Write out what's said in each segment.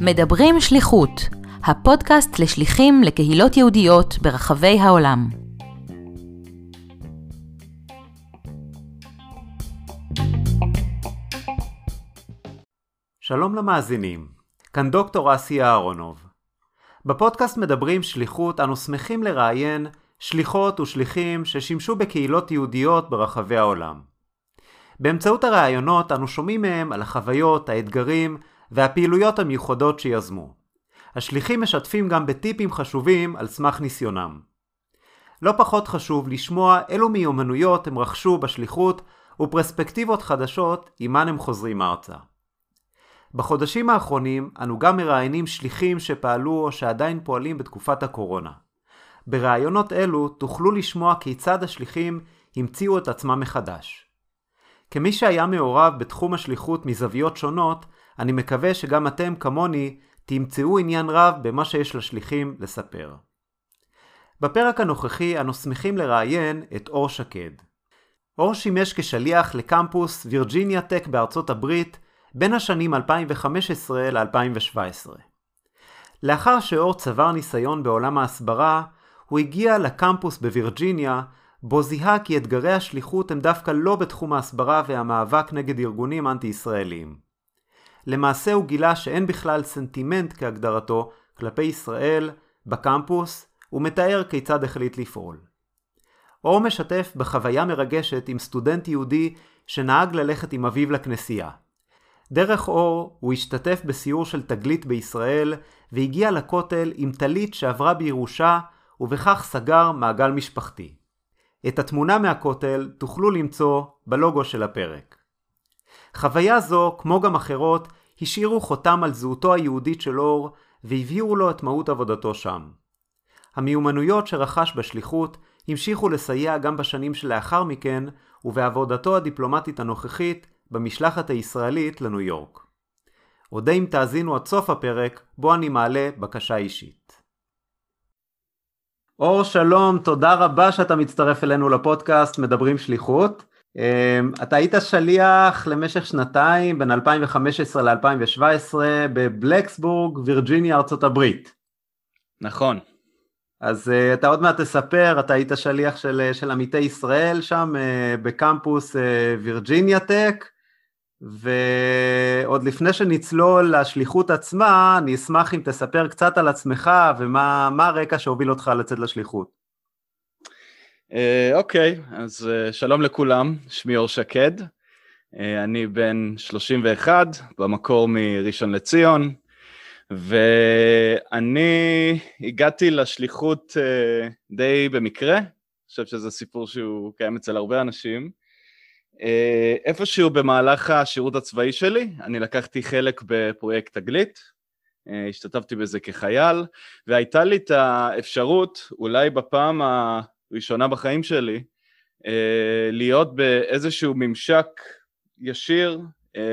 מדברים שליחות, הפודקאסט לשליחים לקהילות יהודיות ברחבי העולם. שלום למאזינים, כאן דוקטור אסי אהרונוב. בפודקאסט מדברים שליחות אנו שמחים לראיין שליחות ושליחים ששימשו בקהילות יהודיות ברחבי העולם. באמצעות הראיונות אנו שומעים מהם על החוויות, האתגרים והפעילויות המיוחדות שיזמו. השליחים משתפים גם בטיפים חשובים על סמך ניסיונם. לא פחות חשוב לשמוע אילו מיומנויות הם רכשו בשליחות ופרספקטיבות חדשות עימן הם חוזרים ארצה. בחודשים האחרונים אנו גם מראיינים שליחים שפעלו או שעדיין פועלים בתקופת הקורונה. בראיונות אלו תוכלו לשמוע כיצד השליחים המציאו את עצמם מחדש. כמי שהיה מעורב בתחום השליחות מזוויות שונות, אני מקווה שגם אתם כמוני תמצאו עניין רב במה שיש לשליחים לספר. בפרק הנוכחי אנו שמחים לראיין את אור שקד. אור שימש כשליח לקמפוס וירג'יניה טק בארצות הברית בין השנים 2015 ל-2017. לאחר שאור צבר ניסיון בעולם ההסברה, הוא הגיע לקמפוס בווירג'יניה, בו זיהה כי אתגרי השליחות הם דווקא לא בתחום ההסברה והמאבק נגד ארגונים אנטי-ישראליים. למעשה הוא גילה שאין בכלל סנטימנט כהגדרתו כלפי ישראל בקמפוס, ומתאר כיצד החליט לפעול. אור משתף בחוויה מרגשת עם סטודנט יהודי שנהג ללכת עם אביו לכנסייה. דרך אור הוא השתתף בסיור של תגלית בישראל והגיע לכותל עם טלית שעברה בירושה ובכך סגר מעגל משפחתי. את התמונה מהכותל תוכלו למצוא בלוגו של הפרק. חוויה זו, כמו גם אחרות, השאירו חותם על זהותו היהודית של אור והבהירו לו את מהות עבודתו שם. המיומנויות שרכש בשליחות המשיכו לסייע גם בשנים שלאחר מכן ובעבודתו הדיפלומטית הנוכחית במשלחת הישראלית לניו יורק. אודה אם תאזינו עד סוף הפרק, בו אני מעלה בקשה אישית. אור שלום, תודה רבה שאתה מצטרף אלינו לפודקאסט מדברים שליחות. אמ, אתה היית שליח למשך שנתיים בין 2015 ל-2017 בבלקסבורג, וירג'יניה, ארצות הברית. נכון. אז uh, אתה עוד מעט תספר, אתה היית שליח של, של עמיתי ישראל שם uh, בקמפוס וירג'יניה טק, ועוד לפני שנצלול לשליחות עצמה, אני אשמח אם תספר קצת על עצמך ומה הרקע שהוביל אותך לצאת לשליחות. אה, אוקיי, uh, okay, אז uh, שלום לכולם, שמי אור שקד, uh, אני בן 31, במקור מראשון לציון, ואני הגעתי לשליחות uh, די במקרה, אני חושב שזה סיפור שהוא קיים אצל הרבה אנשים. אה, איפשהו במהלך השירות הצבאי שלי, אני לקחתי חלק בפרויקט תגלית, אה, השתתפתי בזה כחייל, והייתה לי את האפשרות, אולי בפעם הראשונה בחיים שלי, אה, להיות באיזשהו ממשק ישיר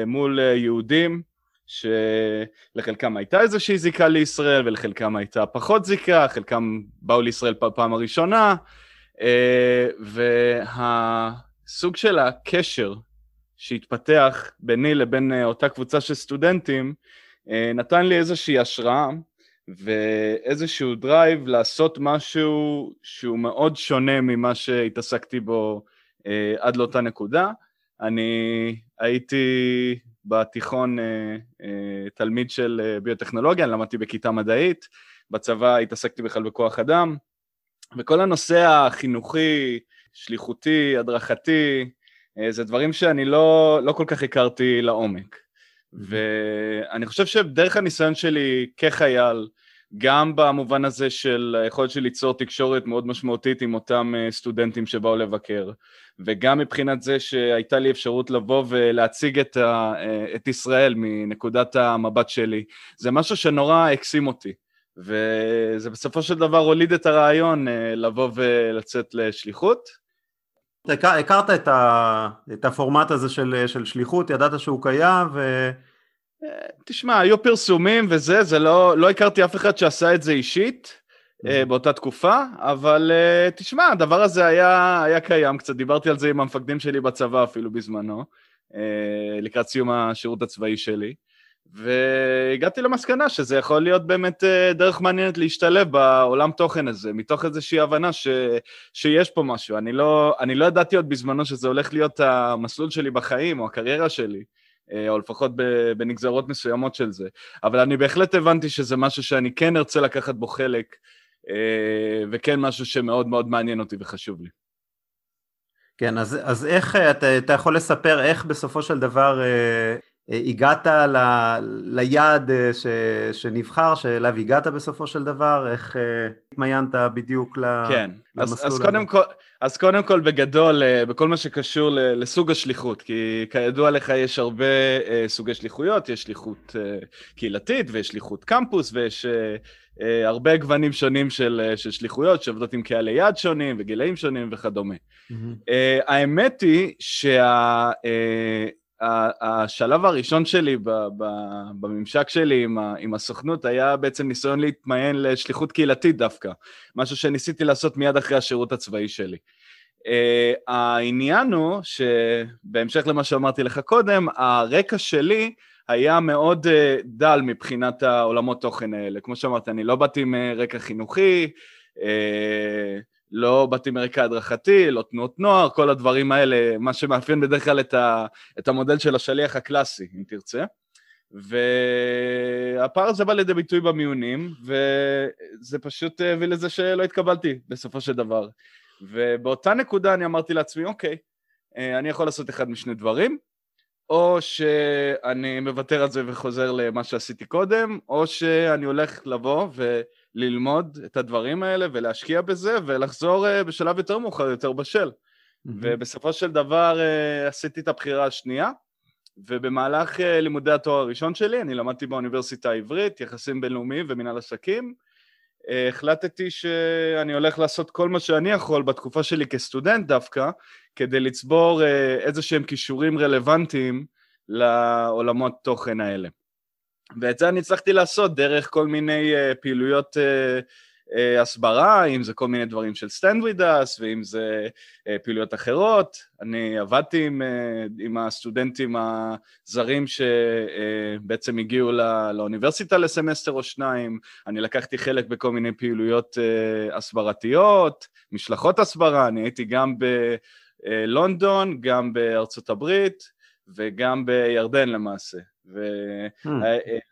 מול יהודים, שלחלקם הייתה איזושהי זיקה לישראל ולחלקם הייתה פחות זיקה, חלקם באו לישראל פעם הראשונה, וה... סוג של הקשר שהתפתח ביני לבין אה, אותה קבוצה של סטודנטים, אה, נתן לי איזושהי השראה ואיזשהו drive לעשות משהו שהוא מאוד שונה ממה שהתעסקתי בו אה, עד לאותה נקודה. אני הייתי בתיכון תלמיד של ביוטכנולוגיה, אני למדתי בכיתה מדעית, בצבא התעסקתי בכלל בכוח אדם, וכל הנושא החינוכי, שליחותי, הדרכתי, אה, זה דברים שאני לא, לא כל כך הכרתי לעומק. ואני חושב שדרך הניסיון שלי כחייל, גם במובן הזה של היכולת שלי ליצור תקשורת מאוד משמעותית עם אותם אה, סטודנטים שבאו לבקר, וגם מבחינת זה שהייתה לי אפשרות לבוא ולהציג את, ה, אה, את ישראל מנקודת המבט שלי, זה משהו שנורא הקסים אותי. וזה בסופו של דבר הוליד את הרעיון לבוא ולצאת לשליחות. הכרת את, ה, את הפורמט הזה של, של שליחות, ידעת שהוא קיים ו... תשמע, היו פרסומים וזה, זה לא, לא הכרתי אף אחד שעשה את זה אישית mm-hmm. באותה תקופה, אבל תשמע, הדבר הזה היה, היה קיים קצת, דיברתי על זה עם המפקדים שלי בצבא אפילו בזמנו, לקראת סיום השירות הצבאי שלי. והגעתי למסקנה שזה יכול להיות באמת אה, דרך מעניינת להשתלב בעולם תוכן הזה, מתוך איזושהי הבנה ש, שיש פה משהו. אני לא, אני לא ידעתי עוד בזמנו שזה הולך להיות המסלול שלי בחיים או הקריירה שלי, אה, או לפחות בנגזרות מסוימות של זה, אבל אני בהחלט הבנתי שזה משהו שאני כן ארצה לקחת בו חלק, אה, וכן משהו שמאוד מאוד מעניין אותי וחשוב לי. כן, אז, אז איך, אתה, אתה יכול לספר איך בסופו של דבר הגעת ל, ליעד אה, ש, שנבחר, שאליו הגעת בסופו של דבר, איך אה, התמיינת בדיוק כן. למסלול אז, אז קודם כל, אז קודם כל בגדול, אה, בכל מה שקשור לסוג השליחות, כי כידוע לך יש הרבה סוגי שליחויות, יש שליחות קהילתית ויש שליחות קמפוס ויש הרבה גוונים שונים של, של שליחויות שעובדות עם קהלי יעד שונים וגילאים שונים וכדומה. Mm-hmm. האמת היא שה... השלב הראשון שלי בממשק שלי עם, הסוכנות היה בעצם ניסיון להתמיין לשליחות קהילתית דווקא, משהו שניסיתי לעשות מיד אחרי השירות הצבאי שלי. Uh, העניין הוא שבהמשך למה שאמרתי לך קודם, הרקע שלי היה מאוד uh, דל מבחינת העולמות תוכן האלה. כמו שאמרתי, אני לא באתי עם רקע חינוכי, uh, לא באתי מרקע הדרכתי, לא תנועות נוער, כל הדברים האלה, מה שמאפיין בדרך כלל את, ה, את המודל של השליח הקלאסי, אם תרצה. והפער הזה בא לידי ביטוי במיונים, וזה פשוט הביא לזה שלא התקבלתי בסופו של דבר. ובאותה נקודה אני אמרתי לעצמי, אוקיי, אני יכול לעשות אחד משני דברים, או שאני מוותר על זה וחוזר למה שעשיתי קודם, או שאני הולך לבוא ו... ללמוד את הדברים האלה ולהשקיע בזה ולחזור uh, בשלב יותר מאוחר, יותר בשל. Mm-hmm. ובסופו של דבר uh, עשיתי את הבחירה השנייה, ובמהלך אה, לימודי התואר הראשון שלי, אני למדתי באוניברסיטה העברית, יחסים בינלאומיים ומנהל עסקים, החלטתי שאני הולך לעשות כל מה שאני יכול בתקופה שלי כסטודנט דווקא, כדי לצבור אה, איזה שהם כישורים רלוונטיים לעולמות תוכן האלה. ואת זה אני הצלחתי לעשות דרך כל מיני אה, פעילויות אה, הסברה, אם זה כל מיני דברים של StandWithUs, ואם זה פעילויות אחרות. אני עבדתי עם, עם הסטודנטים הזרים שבעצם הגיעו לא, לאוניברסיטה לסמסטר או שניים, אני לקחתי חלק בכל מיני פעילויות הסברתיות, משלחות הסברה, אני הייתי גם בלונדון, גם בארצות הברית וגם בירדן למעשה.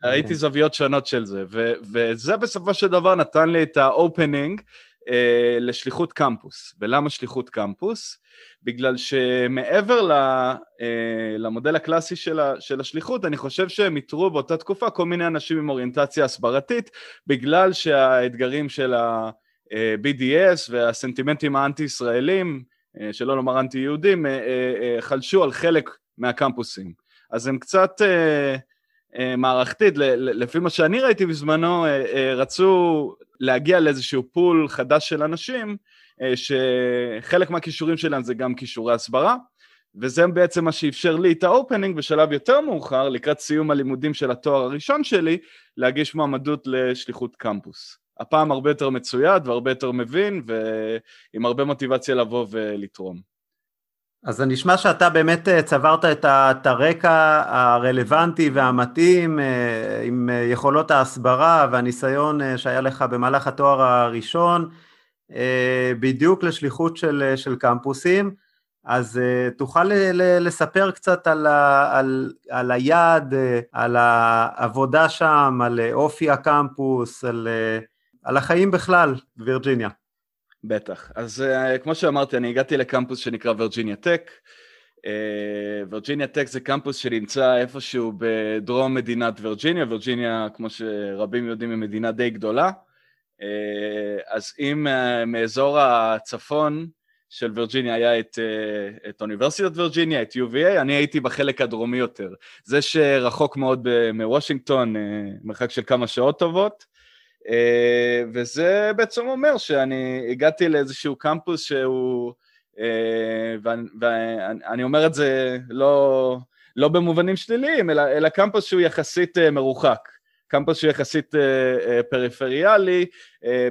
וראיתי המ. זוויות שונות של זה, ו- וזה בסופו של דבר נתן לי את ה opening אה, לשליחות קמפוס. ולמה שליחות קמפוס? בגלל שמעבר ל, אה, למודל הקלאסי של, ה- של השליחות, אני חושב שהם איתרו באותה תקופה כל מיני אנשים עם אוריינטציה הסברתית, בגלל שהאתגרים של ה-BDS והסנטימנטים האנטי-ישראלים, אה, שלא לומר אנטי-יהודים, אה, אה, חלשו על חלק מהקמפוסים. אז הם קצת אה, אה, מערכתית, לפי מה שאני ראיתי בזמנו, אה, אה, רצו להגיע לאיזשהו פול חדש של אנשים, אה, שחלק מהכישורים שלהם זה גם כישורי הסברה, וזה בעצם מה שאפשר לי את האופנינג בשלב יותר מאוחר, לקראת סיום הלימודים של התואר הראשון שלי, להגיש מועמדות לשליחות קמפוס. הפעם הרבה יותר מצויד והרבה יותר מבין, ועם הרבה מוטיבציה לבוא ולתרום. אז זה נשמע שאתה באמת אה, צברת את הרקע הרלוונטי והמתאים אה, עם אה, יכולות ההסברה והניסיון שהיה לך במהלך התואר הראשון בדיוק לשליחות של, של קמפוסים, אז תוכל לספר קצת על, על, על היעד, על העבודה שם, על אופי הקמפוס, על, על החיים בכלל בווירג'יניה. בטח. אז uh, כמו שאמרתי, אני הגעתי לקמפוס שנקרא וירג'יניה טק. וירג'יניה טק זה קמפוס שנמצא איפשהו בדרום מדינת וירג'יניה. וירג'יניה, כמו שרבים יודעים, היא מדינה די גדולה. Uh, אז אם מאזור הצפון של וירג'יניה היה את, את אוניברסיטת וירג'יניה, את UVA, אני הייתי בחלק הדרומי יותר. זה שרחוק מאוד מוושינגטון, מרחק של כמה שעות טובות. אה, וזה בעצם אומר שאני הגעתי לאיזשהו קמפוס שהוא, אה, ואני אומר את זה לא, לא במובנים שליליים, אלא, אלא קמפוס שהוא יחסית אה, מרוחק. קמפוס שיחסית אה, פריפריאלי,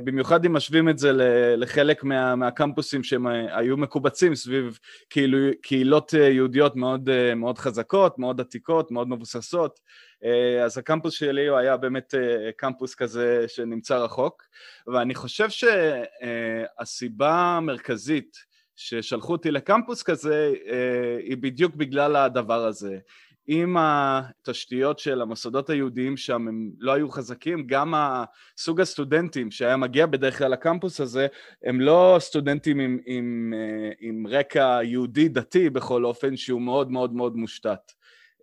במיוחד אם משווים את זה לחלק מה, מהקמפוסים שהם היו מקובצים סביב קהילו, קהילות יהודיות מאוד, מאוד חזקות, מאוד עתיקות, מאוד מבוססות. אז הקמפוס שלי הוא היה באמת קמפוס כזה שנמצא רחוק, ואני חושב שהסיבה המרכזית ששלחו אותי לקמפוס כזה היא בדיוק בגלל הדבר הזה. אם התשתיות של המוסדות היהודיים שם הם לא היו חזקים, גם סוג הסטודנטים שהיה מגיע בדרך כלל לקמפוס הזה, הם לא סטודנטים עם, עם, אה, עם רקע יהודי דתי בכל אופן, שהוא מאוד מאוד מאוד מושתת.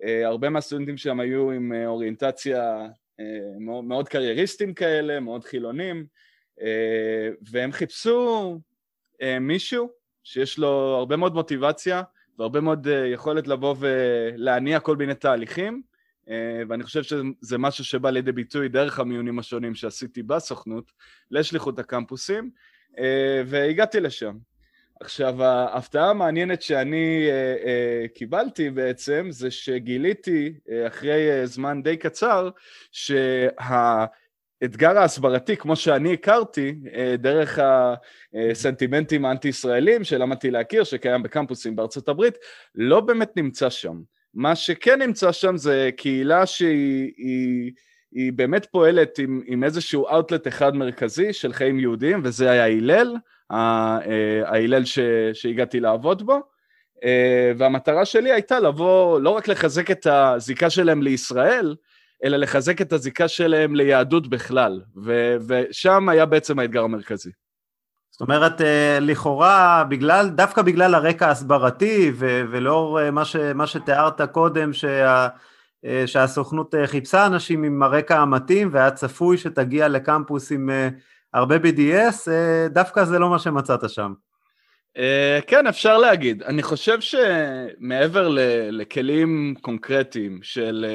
אה, הרבה מהסטודנטים שם היו עם אה, אוריינטציה מאוד, מאוד קרייריסטים כאלה, מאוד חילונים, והם חיפשו מישהו שיש לו הרבה מאוד מוטיבציה, והרבה מאוד אה, יכולת לבוא ולהניע כל מיני תהליכים, אה, ואני חושב שזה משהו שבא לידי ביטוי דרך המיונים השונים שעשיתי בסוכנות לשליחות הקמפוסים, אה, והגעתי לשם. עכשיו, ההפתעה המעניינת שאני קיבלתי בעצם, זה שגיליתי אחרי זמן די קצר, שה... האתגר ההסברתי, כמו שאני הכרתי, אה, דרך הסנטימנטים האנטי-ישראלים שלמדתי להכיר, שקיים בקמפוסים בארצות הברית, לא באמת נמצא שם. מה שכן נמצא שם זה קהילה שהיא היא, היא באמת פועלת עם, עם איזשהו אאוטלט אחד מרכזי של חיים יהודיים, וזה היה הלל, אה, ההלל שהגעתי לעבוד בו. אה, והמטרה שלי הייתה לבוא, לא רק לחזק את הזיקה שלהם לישראל, אלא לחזק את הזיקה שלהם ליהדות בכלל, ו- ושם היה בעצם האתגר המרכזי. זאת אומרת, אה, לכאורה, בגלל, דווקא בגלל הרקע ההסברתי, ו- ולאור מה, ש- מה שתיארת קודם, שה- שהסוכנות חיפשה אנשים עם הרקע המתאים, והיה צפוי שתגיע לקמפוס עם הרבה BDS, דווקא זה לא מה שמצאת שם. כן, אפשר להגיד. אני חושב שמעבר לכלים קונקרטיים של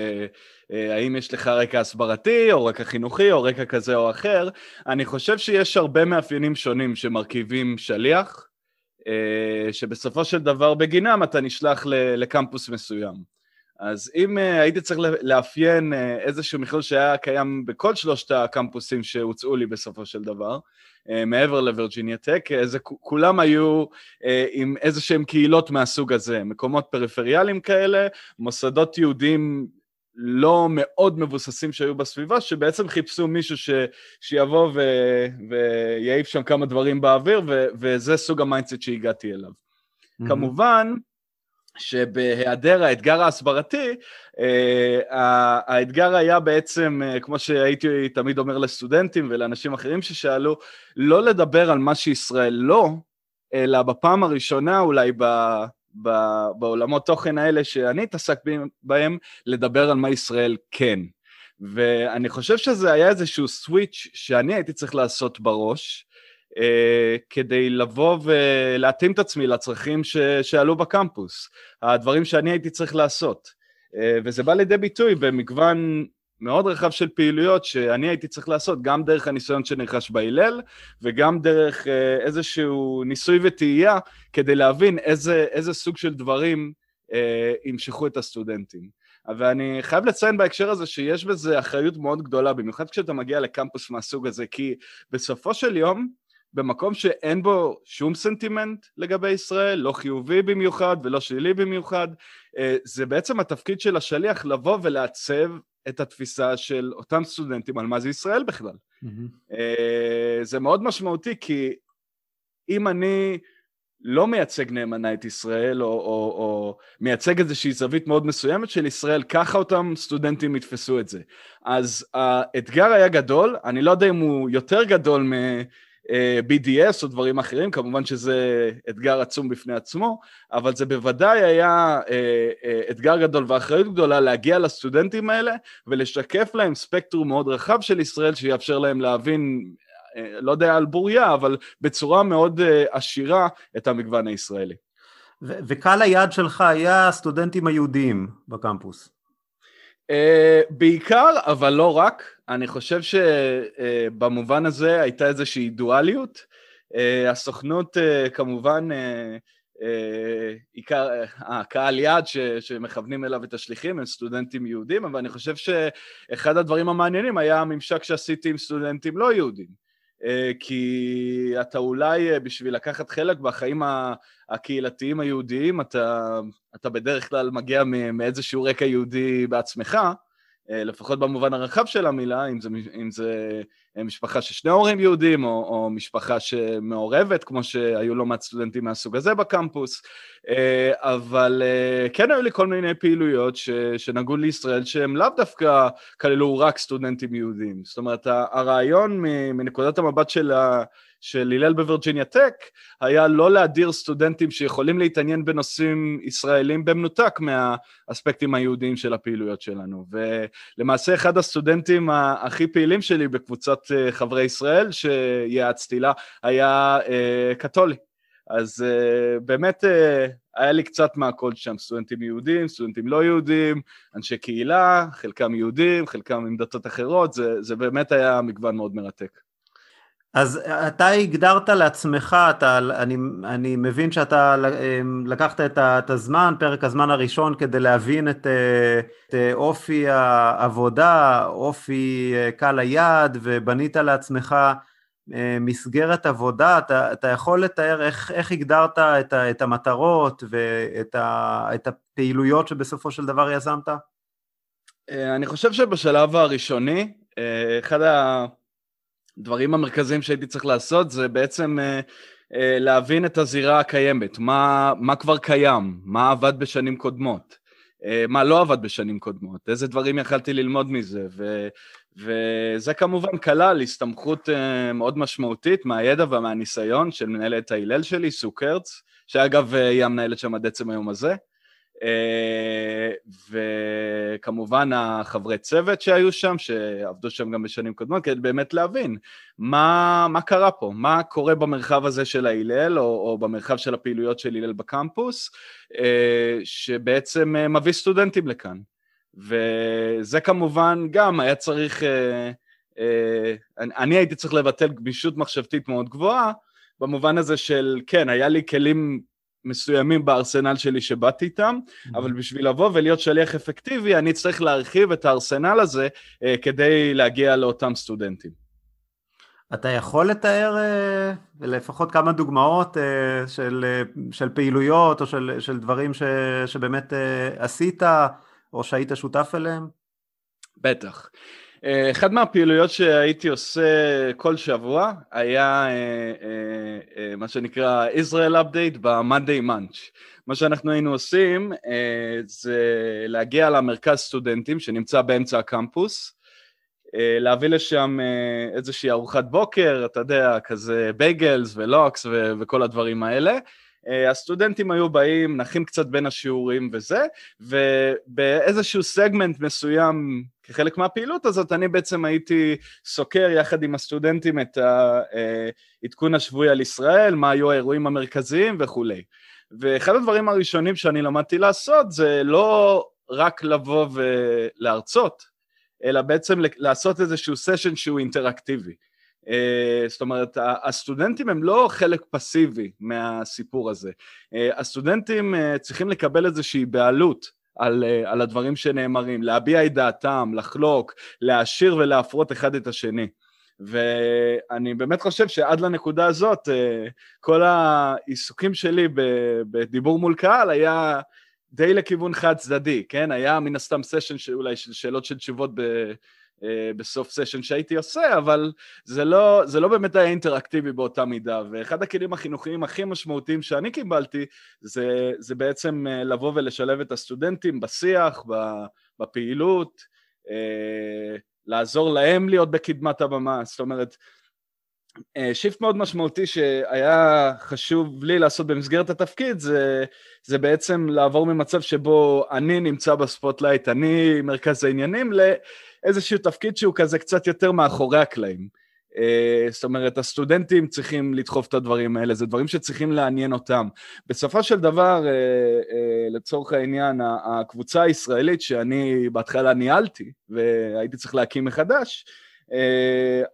אה, האם יש לך רקע הסברתי, או רקע חינוכי, או רקע כזה או אחר, אני חושב שיש הרבה מאפיינים שונים שמרכיבים שליח, אה, שבסופו של דבר בגינם אתה נשלח לקמפוס מסוים. אז אם uh, הייתי צריך לאפיין uh, איזשהו מכלול שהיה קיים בכל שלושת הקמפוסים שהוצאו לי בסופו של דבר, uh, מעבר לווירג'יניה טק, uh, כולם היו uh, עם איזה שהם קהילות מהסוג הזה, מקומות פריפריאליים כאלה, מוסדות יהודיים לא מאוד מבוססים שהיו בסביבה, שבעצם חיפשו מישהו ש, שיבוא ו, ויעיף שם כמה דברים באוויר, ו, וזה סוג ה mindset שהגעתי אליו. אמ-המ. כמובן, שבהיעדר האתגר ההסברתי, אה, האתגר היה בעצם, אה, כמו שהייתי תמיד אומר לסטודנטים ולאנשים אחרים ששאלו, לא לדבר על מה שישראל לא, אלא בפעם הראשונה אולי ב... בעולמות תוכן האלה שאני התעסק בהם, לדבר על מה ישראל כן. ואני חושב שזה היה איזשהו סוויץ' שאני הייתי צריך לעשות בראש, אה, כדי לבוא ולהתאים את עצמי לצרכים ש, שעלו בקמפוס, הדברים שאני הייתי צריך לעשות. אה, וזה בא לידי ביטוי במגוון מאוד רחב של פעילויות שאני הייתי צריך לעשות, גם דרך הניסיון שנרכש בהלל, וגם דרך אה, איזשהו ניסוי וטעייה, כדי להבין איזה, איזה סוג של דברים אה, ימשכו את הסטודנטים. ואני חייב לציין בהקשר הזה שיש בזה אחריות מאוד גדולה, במיוחד כשאתה מגיע לקמפוס מהסוג הזה, כי בסופו של יום, במקום שאין בו שום סנטימנט לגבי ישראל, לא חיובי במיוחד ולא שלילי במיוחד, אה, זה בעצם התפקיד של השליח לבוא ולעצב את התפיסה של אותם סטודנטים על מה זה ישראל בכלל. Mm-hmm. זה מאוד משמעותי, כי אם אני לא מייצג נאמנה את ישראל, או, או, או מייצג איזושהי זווית מאוד מסוימת של ישראל, ככה אותם סטודנטים יתפסו את זה. אז האתגר היה גדול, אני לא יודע אם הוא יותר גדול מ... BDS או דברים אחרים, כמובן שזה אתגר עצום בפני עצמו, אבל זה בוודאי היה אה, אה, אתגר גדול ואחריות גדולה להגיע לסטודנטים האלה ולשקף להם ספקטרום מאוד רחב של ישראל שיאפשר להם להבין, לא יודע על בוריה, אבל בצורה מאוד עשירה את המגוון הישראלי. וקהל היעד שלך היה הסטודנטים היהודיים בקמפוס. Uh, בעיקר, אבל לא רק. אני חושב שבמובן uh, הזה הייתה איזושהי דואליות. Uh, הסוכנות uh, כמובן uh, עיקר, הקהל יעד ש, שמכוונים אליו את השליחים הם סטודנטים יהודים, אבל אני חושב שאחד הדברים המעניינים היה הממשק שעשיתי עם סטודנטים לא יהודים. אה, כי אתה אולי אה, בשביל לקחת חלק בחיים הקהילתיים היהודיים, אתה, אתה בדרך כלל מגיע מאיזשהו רקע יהודי בעצמך, אה, לפחות במובן הרחב של המילה, אם זה, אם זה משפחה ששני הורים יהודים, או, או משפחה שמעורבת, כמו שהיו לא מעט סטודנטים מהסוג הזה בקמפוס, אה, אבל אה, כן היו לי כל מיני פעילויות ש, שנגעו לישראל, שהם לאו דווקא כללו רק סטודנטים יהודים. זאת אומרת, הרעיון מנקודת המבט של ה... של הלל בווירג'יניה טק היה לא להדיר סטודנטים שיכולים להתעניין בנושאים ישראלים במנותק מהאספקטים היהודיים של הפעילויות שלנו. ולמעשה אחד הסטודנטים הכי פעילים שלי בקבוצת אה, חברי ישראל שיעצתי לה היה אה, קתולי. אז uh, באמת uh, היה לי קצת מהכל שם, סטודנטים יהודים, סטודנטים לא יהודים, אנשי קהילה, חלקם יהודים, חלקם עם דתות אחרות, זה, זה באמת היה מגוון מאוד מרתק. אז אתה הגדרת לעצמך, אתה, אני, אני מבין שאתה אמ, לקחת את, את הזמן, פרק הזמן הראשון כדי להבין את, את אופי העבודה, אופי אה, קהל היעד ובנית לעצמך אה, מסגרת עבודה, אתה, אתה יכול לתאר איך, איך הגדרת את, את המטרות ואת ה, את הפעילויות שבסופו של דבר יזמת? אה, אני חושב שבשלב הראשוני, אחד ה... הדברים המרכזיים שהייתי צריך לעשות זה בעצם uh, uh, להבין את הזירה הקיימת, מה, מה כבר קיים, מה עבד בשנים קודמות, uh, מה לא עבד בשנים קודמות, איזה דברים יכלתי ללמוד מזה, ו, וזה כמובן כלל הסתמכות מאוד משמעותית מהידע ומהניסיון של מנהלת ההלל שלי, סוקרץ, שאגב היא המנהלת שם עד עצם היום הזה. אה, וכמובן החברי צוות שהיו שם, שעבדו שם גם בשנים קודמות, כדי באמת להבין מה, מה קרה פה, מה קורה במרחב הזה של ההלל, או, או במרחב של הפעילויות של הלל בקמפוס, אה, שבעצם אה, מביא סטודנטים לכאן. וזה כמובן גם היה צריך, אני הייתי צריך לבטל גמישות מחשבתית מאוד גבוהה, במובן הזה של, כן, היה לי כלים מסוימים בארסנל שלי שבאתי איתם, mm-hmm. אבל בשביל לבוא ולהיות שליח אפקטיבי, אני צריך להרחיב את הארסנל הזה uh, כדי להגיע לאותם סטודנטים. אתה יכול לתאר uh, לפחות כמה דוגמאות uh, של, uh, של פעילויות או של, של דברים ש, שבאמת uh, עשית או שהיית שותף אליהם? בטח. אה, אחד מהפעילויות שהייתי עושה כל שבוע היה אה, אה, מה שנקרא Israel Update ב-Monday Munch. מה שאנחנו היינו עושים זה להגיע למרכז סטודנטים שנמצא באמצע הקמפוס, להביא לשם איזושהי ארוחת בוקר, אתה יודע, כזה בייגלס ולוקס וכל הדברים האלה. הסטודנטים היו באים, נחים קצת בין השיעורים וזה, ובאיזשהו סגמנט מסוים כחלק מהפעילות הזאת, אני בעצם הייתי סוקר יחד עם הסטודנטים את העדכון השבועי על ישראל, מה היו האירועים המרכזיים וכולי. ואחד הדברים הראשונים שאני למדתי לעשות זה לא רק לבוא ולהרצות, אלא בעצם לעשות איזשהו סשן שהוא אינטראקטיבי. Uh, זאת אומרת, הסטודנטים הם לא חלק פסיבי מהסיפור הזה. Uh, הסטודנטים uh, צריכים לקבל איזושהי בעלות על, על הדברים שנאמרים, להביע את דעתם, לחלוק, להעשיר ולהפרות אחד את השני. ואני באמת חושב שעד לנקודה הזאת, כל העיסוקים שלי בדיבור מול קהל היה די לכיוון חד צדדי, כן? היה מן הסתם סשן שאולי של שאלות של תשובות ב... אה, בסוף session שהייתי עושה, אבל זה לא, זה לא באמת היה אינטראקטיבי באותה מידה, ואחד הכלים החינוכיים הכי משמעותיים שאני קיבלתי זה, זה בעצם אה, לבוא ולשלב את הסטודנטים בשיח, בפעילות, אה, לעזור להם להיות בקדמת הבמה, זאת אומרת, shift מאוד משמעותי שהיה חשוב לי לעשות במסגרת התפקיד זה, זה בעצם לעבור ממצב שבו אני נמצא ב spotlight, אני מרכז העניינים, איזשהו תפקיד שהוא כזה קצת יותר מאחורי הקלעים. Uh, זאת אומרת, הסטודנטים צריכים לדחוף את הדברים האלה, זה דברים שצריכים לעניין אותם. בסופו של דבר, uh, uh, לצורך העניין, הקבוצה הישראלית שאני בהתחלה ניהלתי, והייתי צריך להקים מחדש,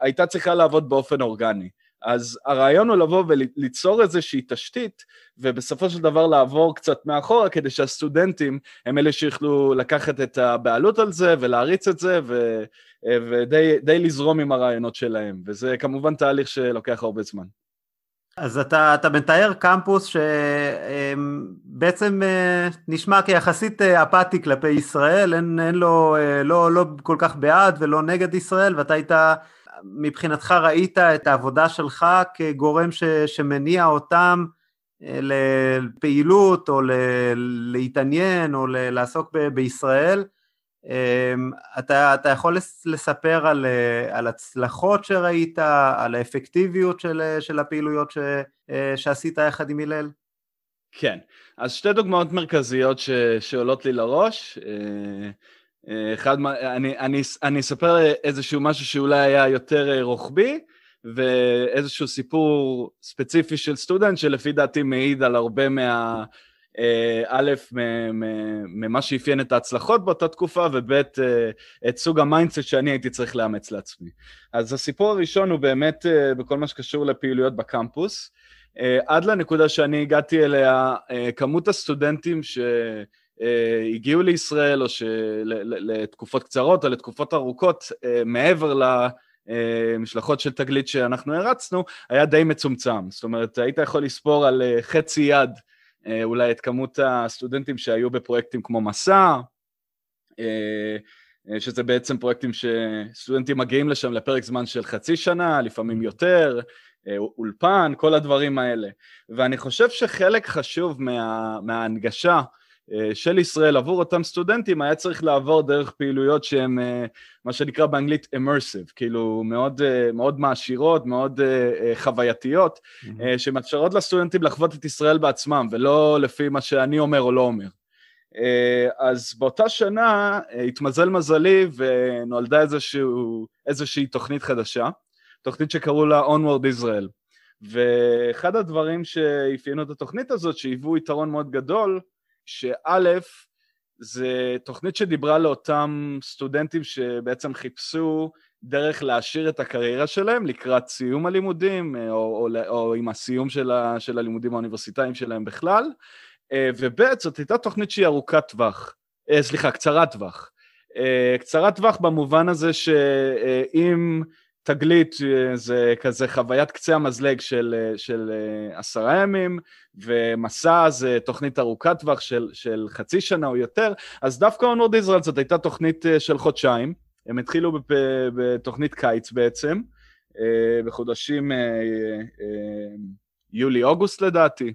הייתה צריכה לעבוד באופן אורגני. אז הרעיון הוא לבוא וליצור איזושהי תשתית, ובסופו של דבר לעבור קצת מאחורה, כדי שהסטודנטים הם אלה שיוכלו לקחת את הבעלות על זה ולהריץ את זה, ו, ודי לזרום עם הרעיונות שלהם, וזה כמובן תהליך שלוקח הרבה זמן. אז אתה, אתה מתאר קמפוס שבעצם אה, נשמע כיחסית אה, אפאתי כלפי ישראל, אין, אין לו, אה, לא, לא כל כך בעד ולא נגד ישראל, ואתה היית, מבחינתך ראית את העבודה שלך כגורם ש, שמניע אותם לפעילות או להתעניין או לעסוק ב, בישראל. אמ, אתה, אתה יכול לספר על, אה, על הצלחות שראית, על האפקטיביות של, של הפעילויות ש, אה, שעשית יחד עם הלל? כן, אז שתי דוגמאות מרכזיות ש, שעולות לי לראש. אה, אחד, אני, אני, אני אספר איזשהו משהו שאולי היה יותר רוחבי, ואיזשהו סיפור ספציפי של סטודנט שלפי דעתי מעיד על הרבה מה... אה, א', ממה שאפיין את ההצלחות באותה תקופה, וב', אה, את סוג ה mindset שאני הייתי צריך לאמץ לעצמי. אז הסיפור הראשון הוא באמת אה, בכל מה שקשור לפעילויות בקמפוס. עד לנקודה שאני הגעתי אליה, כמות הסטודנטים שהגיעו לישראל, או לתקופות קצרות או לתקופות ארוכות, מעבר למשלחות של תגלית שאנחנו הרצנו, היה די מצומצם. זאת אומרת, היית יכול לספור על חצי יד אה, אולי את כמות הסטודנטים שהיו בפרויקטים כמו מסע, אה, אה, שזה בעצם פרויקטים שסטודנטים מגיעים לשם לפרק זמן של חצי שנה, לפעמים יותר, אולפן, כל הדברים האלה. ואני חושב שחלק חשוב מה, מההנגשה אה, של ישראל עבור אותם סטודנטים היה צריך לעבור דרך פעילויות שהן אה, מה שנקרא באנגלית immersive, כאילו מאוד, אה, מאוד מעשירות, מאוד חווייתיות, mm-hmm. שמאפשרות לסטודנטים לחוות את ישראל בעצמם ולא לפי מה שאני אומר או לא אומר. אז באותה שנה התמזל מזלי ונולדה איזשהו, איזושהי תוכנית חדשה, תוכנית שקראו לה Onward Israel. ואחד הדברים שאפיינו את התוכנית הזאת, שהיוו יתרון מאוד גדול, שא', זה תוכנית שדיברה לאותם סטודנטים שבעצם חיפשו דרך להעשיר את הקריירה שלהם לקראת סיום הלימודים, או, או, או עם הסיום של, ה, של הלימודים האוניברסיטאיים שלהם בכלל, אה, וב', זאת הייתה תוכנית שהיא ארוכת טווח, אה, סליחה, קצרת טווח. אה, קצרת טווח במובן הזה שאם תגלית זה כזה חוויית קצה המזלג של, של עשרה ימים, ומסע זה תוכנית ארוכת טווח של, של חצי שנה או יותר, אז דווקא אונורד ישראל זאת הייתה תוכנית אה, של חודשיים, הם התחילו בפ... בתוכנית קיץ בעצם, אה, בחודשים אה, יולי-אוגוסט לדעתי,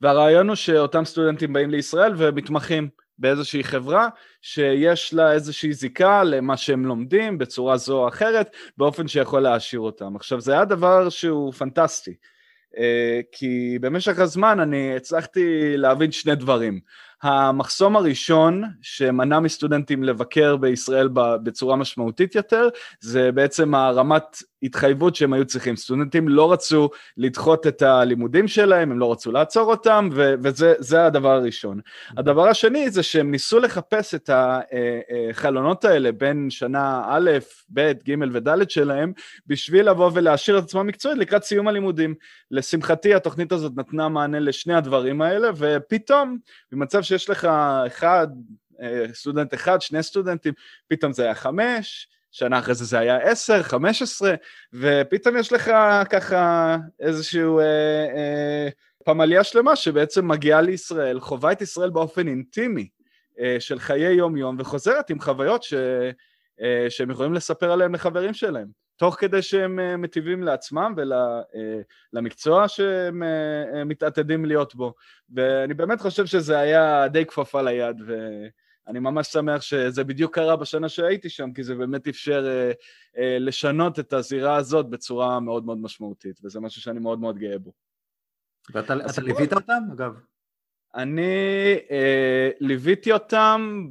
והרעיון הוא שאותם סטודנטים באים לישראל ומתמחים באיזושהי חברה שיש לה איזושהי זיקה למה שהם לומדים בצורה זו או אחרת, באופן שיכול להעשיר אותם. עכשיו, זה היה דבר שהוא פנטסטי. אה, כי במשך הזמן אני הצלחתי להבין שני דברים. המחסום הראשון שמנע מסטודנטים לבקר בישראל בצורה משמעותית יותר, זה בעצם הרמת התחייבות שהם היו צריכים. סטודנטים לא רצו לדחות את הלימודים שלהם, הם לא רצו לעצור אותם, וזה הדבר הראשון. הדבר השני זה שהם ניסו לחפש את החלונות האלה בין שנה א', ב', ג' וד' שלהם, בשביל לבוא ולהשאיר את עצמם מקצועית לקראת סיום הלימודים. לשמחתי התוכנית הזאת נתנה מענה לשני הדברים האלה, ופתאום, במצב שיש לך אחד, אה, סטודנט אחד, שני סטודנטים, פתאום זה היה חמש, שנה אחרי זה זה היה עשר, חמש עשרה, ופתאום יש לך ככה איזשהו אה, אה, פמליה שלמה שבעצם מגיעה לישראל, חווה את ישראל באופן אינטימי אה, של חיי יום-יום, וחוזרת עם חוויות ש, אה, שהם יכולים לספר עליהם לחברים שלהם, תוך כדי שהם אה, מטיבים לעצמם ולמקצוע אה, שהם אה, מתעתדים להיות בו. ואני באמת חושב שזה היה די כפפה ליד, ו... אני ממש שמח שזה בדיוק קרה בשנה שהייתי שם, כי זה באמת אפשר לשנות את הזירה הזאת בצורה מאוד מאוד משמעותית, וזה משהו שאני מאוד מאוד גאה בו. ואתה ליווית אותם, אגב? אני אה, ליוויתי אותם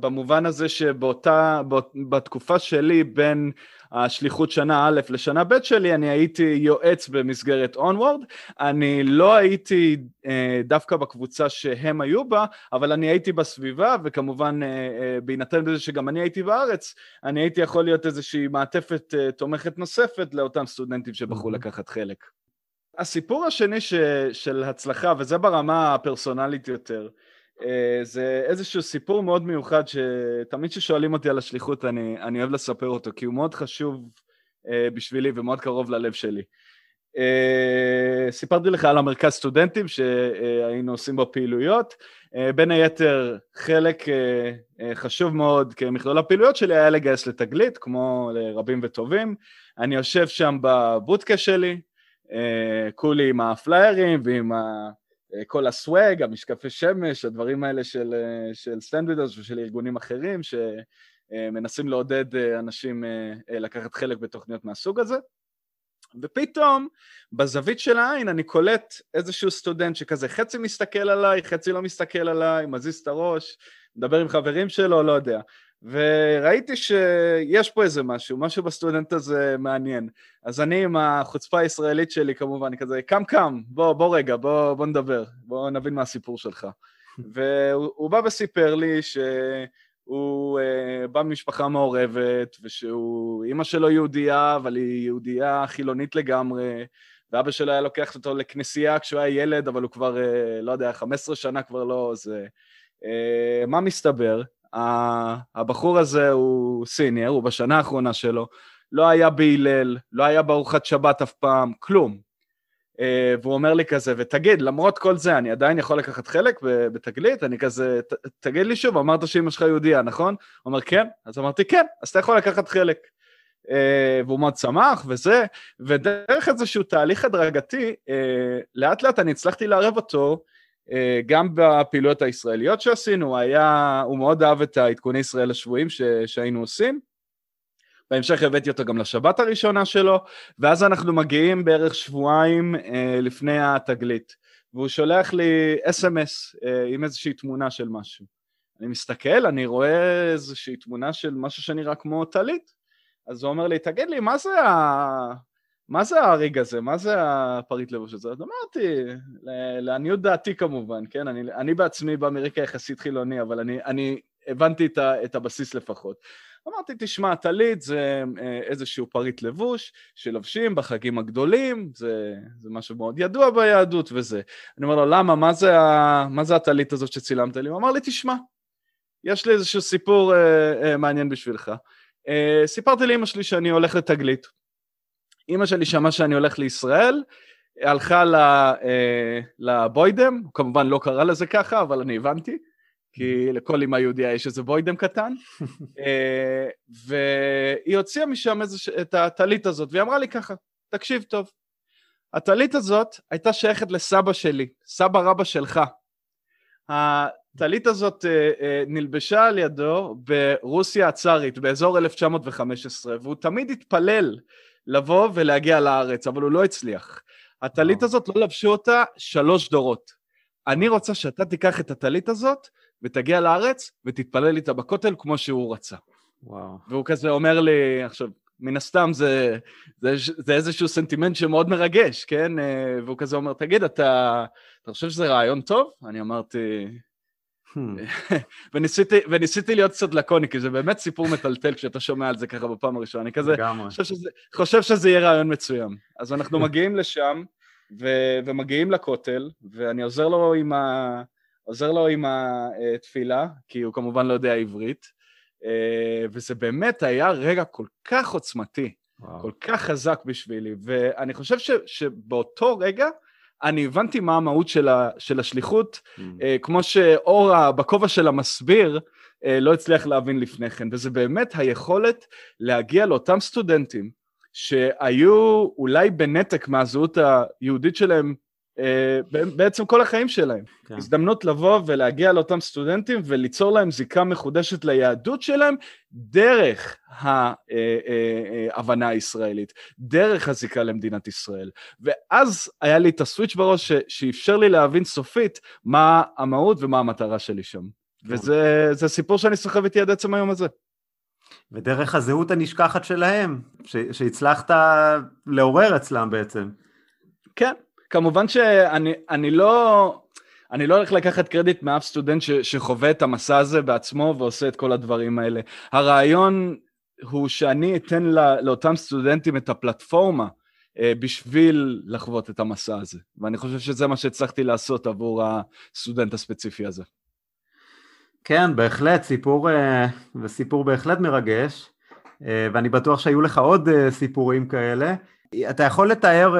במובן הזה שבאותה, בתקופה שלי בין השליחות שנה א' לשנה ב' שלי, אני הייתי יועץ במסגרת אונוורד, אני לא הייתי אה, דווקא בקבוצה שהם היו בה, אבל אני הייתי בסביבה, וכמובן אה, אה, בהינתן בזה שגם אני הייתי בארץ, אני הייתי יכול להיות איזושהי מעטפת אה, תומכת נוספת לאותם סטודנטים שבחרו לקחת חלק. הסיפור השני ש, של הצלחה, וזה ברמה הפרסונלית יותר, אה, זה איזשהו סיפור מאוד מיוחד שתמיד כששואלים אותי על השליחות אני, אני אוהב לספר אותו, כי הוא מאוד חשוב אה, בשבילי ומאוד קרוב ללב שלי. אה, סיפרתי לך על המרכז סטודנטים שהיינו עושים בו פעילויות, בין היתר חלק חשוב מאוד כמכלול הפעילויות שלי היה לגייס לתגלית, כמו לרבים וטובים. אני יושב שם בבודקה שלי, כולי עם הפליירים ועם ה... כל ה swag, המשקפי שמש, הדברים האלה של, של StandWithUs ושל ארגונים אחרים שמנסים לעודד אנשים לקחת חלק בתוכניות מהסוג הזה. ופתאום, בזווית של העין אני קולט איזשהו סטודנט שכזה חצי מסתכל עליי, חצי לא מסתכל עליי, מזיז את הראש, מדבר עם חברים שלו, לא יודע. וראיתי שיש פה איזה משהו, משהו בסטודנט הזה מעניין. אז אני עם החוצפה הישראלית שלי כמובן, אני כזה, קם קם, בוא, בוא רגע, בוא, בוא נדבר, בוא נבין מה הסיפור שלך. והוא בא וסיפר לי שהוא uh, בא ממשפחה מעורבת, ושהוא, אימא שלו יהודייה, אבל היא יהודייה חילונית לגמרי, ואבא שלו היה לוקח אותו לכנסייה כשהוא היה ילד, אבל הוא כבר, uh, לא יודע, 15 שנה כבר לא זה. Uh, מה מסתבר? הבחור הזה הוא סיניאר, הוא בשנה האחרונה שלו, לא היה בהלל, לא היה בארוחת שבת אף פעם, כלום. Uh, והוא אומר לי כזה, ותגיד, למרות כל זה, אני עדיין יכול לקחת חלק בתגלית? אני כזה, תגיד לי שוב, אמרת שאמא שלך יהודייה, נכון? הוא אומר, כן. אז אמרתי, כן, אז אתה יכול לקחת חלק. Uh, והוא מאוד שמח וזה, ודרך איזשהו תהליך הדרגתי, uh, לאט לאט אני הצלחתי לערב אותו גם בפעילויות הישראליות שעשינו, היה, הוא מאוד אהב את העדכוני ישראל השבויים שהיינו עושים. בהמשך הבאתי אותו גם לשבת הראשונה שלו, ואז אנחנו מגיעים בערך שבועיים אה, לפני התגלית, והוא שולח לי אס.אם.אס אה, עם איזושהי תמונה של משהו. אני מסתכל, אני רואה איזושהי תמונה של משהו שנראה כמו טלית, אז הוא אומר לי, תגיד לי, מה זה ה... מה זה הריג הזה? מה זה הפריט לבוש הזה? אז אמרתי, לעניות דעתי כמובן, כן? אני, אני בעצמי בא מרקע יחסית חילוני, אבל אני, אני הבנתי את, ה, את הבסיס לפחות. אמרתי, תשמע, טלית זה אה, איזשהו פריט לבוש שלובשים בחגים הגדולים, זה, זה משהו מאוד ידוע ביהדות וזה. אני אומר לו, למה? מה זה, מה זה הטלית הזאת שצילמת לי? הוא אמר לי, תשמע, יש לי איזשהו סיפור אה, אה, מעניין בשבילך. אה, סיפרתי לאמא שלי שאני הולך לתגלית. אימא שלי שמעה שאני הולך לישראל, הלכה אה, לבוידם, כמובן לא קרא לזה ככה, אבל אני הבנתי, כי לכל אימא יהודיה יש איזה בוידם קטן, אה, והיא הוציאה משם את הטלית הזאת, והיא אמרה לי ככה, תקשיב טוב, הטלית הזאת הייתה שייכת לסבא שלי, סבא רבא שלך. הטלית הזאת אה, נלבשה על ידו ברוסיה הצארית באזור 1915, והוא תמיד התפלל לבוא ולהגיע לארץ, אבל הוא לא הצליח. הטלית הזאת, לא לבשו אותה שלוש דורות. אני רוצה שאתה תיקח את הטלית הזאת ותגיע לארץ ותתפלל איתה בכותל כמו שהוא רצה. וואו. והוא כזה אומר לי, עכשיו, מן הסתם זה, זה, זה איזשהו סנטימנט שמאוד מרגש, כן? אה, והוא כזה אומר, תגיד, אתה, אתה חושב שזה רעיון טוב? אני אמרתי. וניסיתי, וניסיתי להיות קצת לקוני, כי זה באמת סיפור מטלטל כשאתה שומע על זה ככה בפעם הראשונה. אני כזה חושב שזה, חושב שזה יהיה רעיון מצוין. אז אנחנו מגיעים לשם, ו, ומגיעים לכותל, ואני עוזר לו עם, ה, עוזר לו עם התפילה, כי הוא כמובן לא יודע עברית, אה, וזה באמת היה רגע כל כך עוצמתי, וואו. כל כך חזק בשבילי, ואני חושב ש, שבאותו רגע, אני הבנתי מה המהות של, ה, של השליחות, mm. uh, כמו שאורה בכובע של המסביר uh, לא הצליח להבין לפני כן, וזה באמת היכולת להגיע לאותם סטודנטים שהיו אולי בנתק מהזהות היהודית שלהם אה, בעצם כל החיים שלהם. כן. הזדמנות לבוא ולהגיע לאותם סטודנטים וליצור להם זיקה מחודשת ליהדות שלהם דרך ההבנה הישראלית, דרך הזיקה למדינת ישראל. ואז היה לי את הסוויץ' בראש שאפשר לי להבין סופית מה המהות ומה המטרה שלי שם. כן. וזה סיפור שאני סוחב איתי עד עצם היום הזה. ודרך הזהות הנשכחת שלהם, שהצלחת לעורר אצלם בעצם. כן, כמובן שאני לא... אני לא הולך לקחת קרדיט מאף סטודנט ש, שחווה את המסע הזה בעצמו ועושה את כל הדברים האלה. הרעיון הוא שאני אתן לא, לאותם סטודנטים את הפלטפורמה אה, בשביל לחוות את המסע הזה, ואני חושב שזה מה שהצלחתי לעשות עבור הסטודנט הספציפי הזה. כן, בהחלט, סיפור, אה, וסיפור בהחלט מרגש, אה, ואני בטוח שהיו לך עוד אה, סיפורים כאלה. אתה יכול לתאר,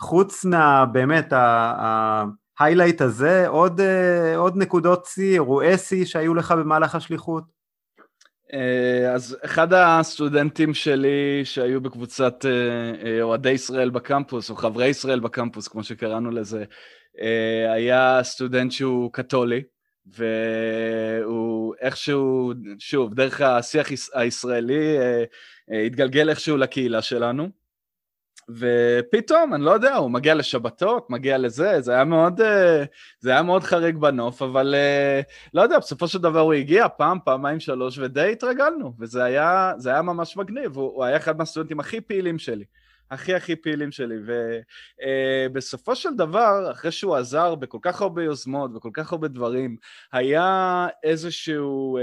חוץ מה, באמת, ההיילייט הזה, עוד, עוד נקודות שיא, אירועי שיא שהיו לך במהלך השליחות? אז אחד הסטודנטים שלי שהיו בקבוצת אוהדי ישראל בקמפוס, או חברי ישראל בקמפוס, כמו שקראנו לזה, היה סטודנט שהוא קתולי, והוא איכשהו, שוב, דרך השיח הישראלי, אה, אה, התגלגל איכשהו לקהילה שלנו. ופתאום, אני לא יודע, הוא מגיע לשבתות, מגיע לזה, זה היה מאוד, אה, זה היה מאוד חריג בנוף, אבל לא יודע, בסופו של דבר הוא הגיע פעם, פעמיים, שלוש, ודי התרגלנו, וזה היה, היה ממש מגניב, הוא, הוא היה אחד מהסטודנטים הכי פעילים שלי. הכי הכי פעילים שלי, ובסופו uh, של דבר, אחרי שהוא עזר בכל כך הרבה יוזמות וכל כך הרבה דברים, היה איזשהו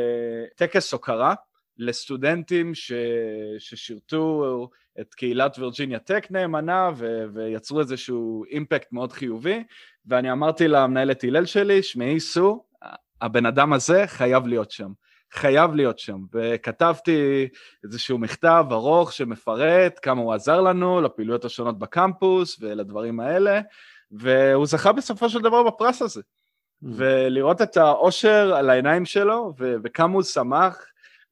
טקס הוקרה לסטודנטים ש... ששירתו את קהילת וירג'יניה טק נאמנה ו... ויצרו איזשהו אימפקט מאוד חיובי, ואני אמרתי למנהלת הלל שלי, שמעי סו, הבן אדם הזה חייב להיות שם. חייב להיות שם. וכתבתי איזשהו מכתב ארוך שמפרט כמה הוא עזר לנו לפעילויות השונות בקמפוס ולדברים האלה, והוא זכה בסופו של דבר בפרס הזה. Mm. ולראות את האושר על העיניים שלו, ו- וכמה הוא שמח,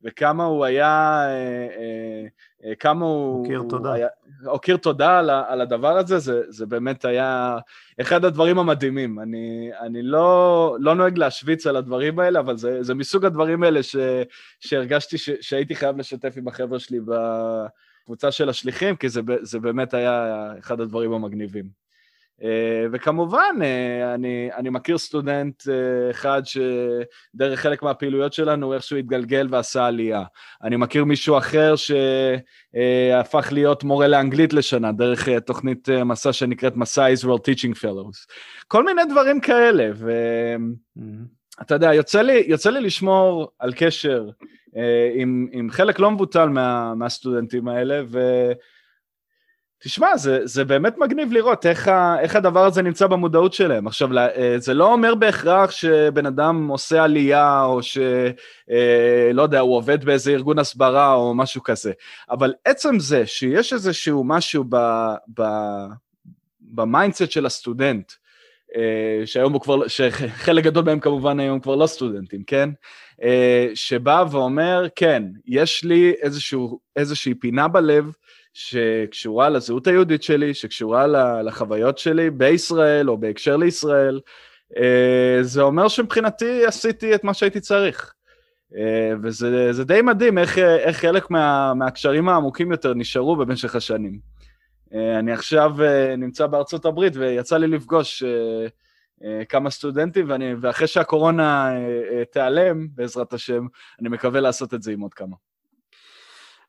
וכמה הוא היה, אה, אה, אה, כמה הוא... הוקיר תודה. הוקיר תודה על, על הדבר הזה, זה, זה באמת היה אחד הדברים המדהימים. אני, אני לא, לא נוהג להשוויץ על הדברים האלה, אבל זה, זה מסוג הדברים האלה ש, שהרגשתי ש, שהייתי חייב לשתף עם החבר'ה שלי בקבוצה של השליחים, כי זה, זה באמת היה אחד הדברים המגניבים. אה, וכמובן, אה, אני, אני מכיר סטודנט אה, אחד שדרך חלק מהפעילויות שלנו איכשהו התגלגל ועשה עלייה. אני מכיר מישהו אחר שהפך להיות מורה לאנגלית לשנה, דרך תוכנית מסע שנקראת מסע Israel Teaching Fellows. כל מיני דברים כאלה, ואתה יודע, יוצא לי, יוצא לי לשמור על קשר עם, עם חלק לא מבוטל מה, מהסטודנטים האלה, ו... תשמע, זה, זה באמת מגניב לראות איך, ה, איך הדבר הזה נמצא במודעות שלהם. עכשיו, אה, זה לא אומר בהכרח שבן אדם עושה עלייה, או שלא אה, יודע, הוא עובד באיזה ארגון הסברה או משהו כזה, אבל עצם זה שיש איזשהו משהו ב, ב, ב mindset של הסטודנט, אה, שהיום הוא כבר, שחלק גדול מהם כמובן היום כבר לא סטודנטים, כן? שבא ואומר, כן, יש לי איזשהו, איזושהי פינה בלב, שקשורה לזהות היהודית שלי, שקשורה לחוויות שלי בישראל או בהקשר לישראל, אה, זה אומר שמבחינתי עשיתי את מה שהייתי צריך. אה, וזה זה די מדהים איך, איך חלק מה, מהקשרים העמוקים יותר נשארו במשך השנים. אה, אני עכשיו נמצא בארצות הברית ויצא לי לפגוש כמה סטודנטים, ואני, ואחרי שהקורונה תיעלם, בעזרת השם, אני מקווה לעשות את זה עם עוד כמה.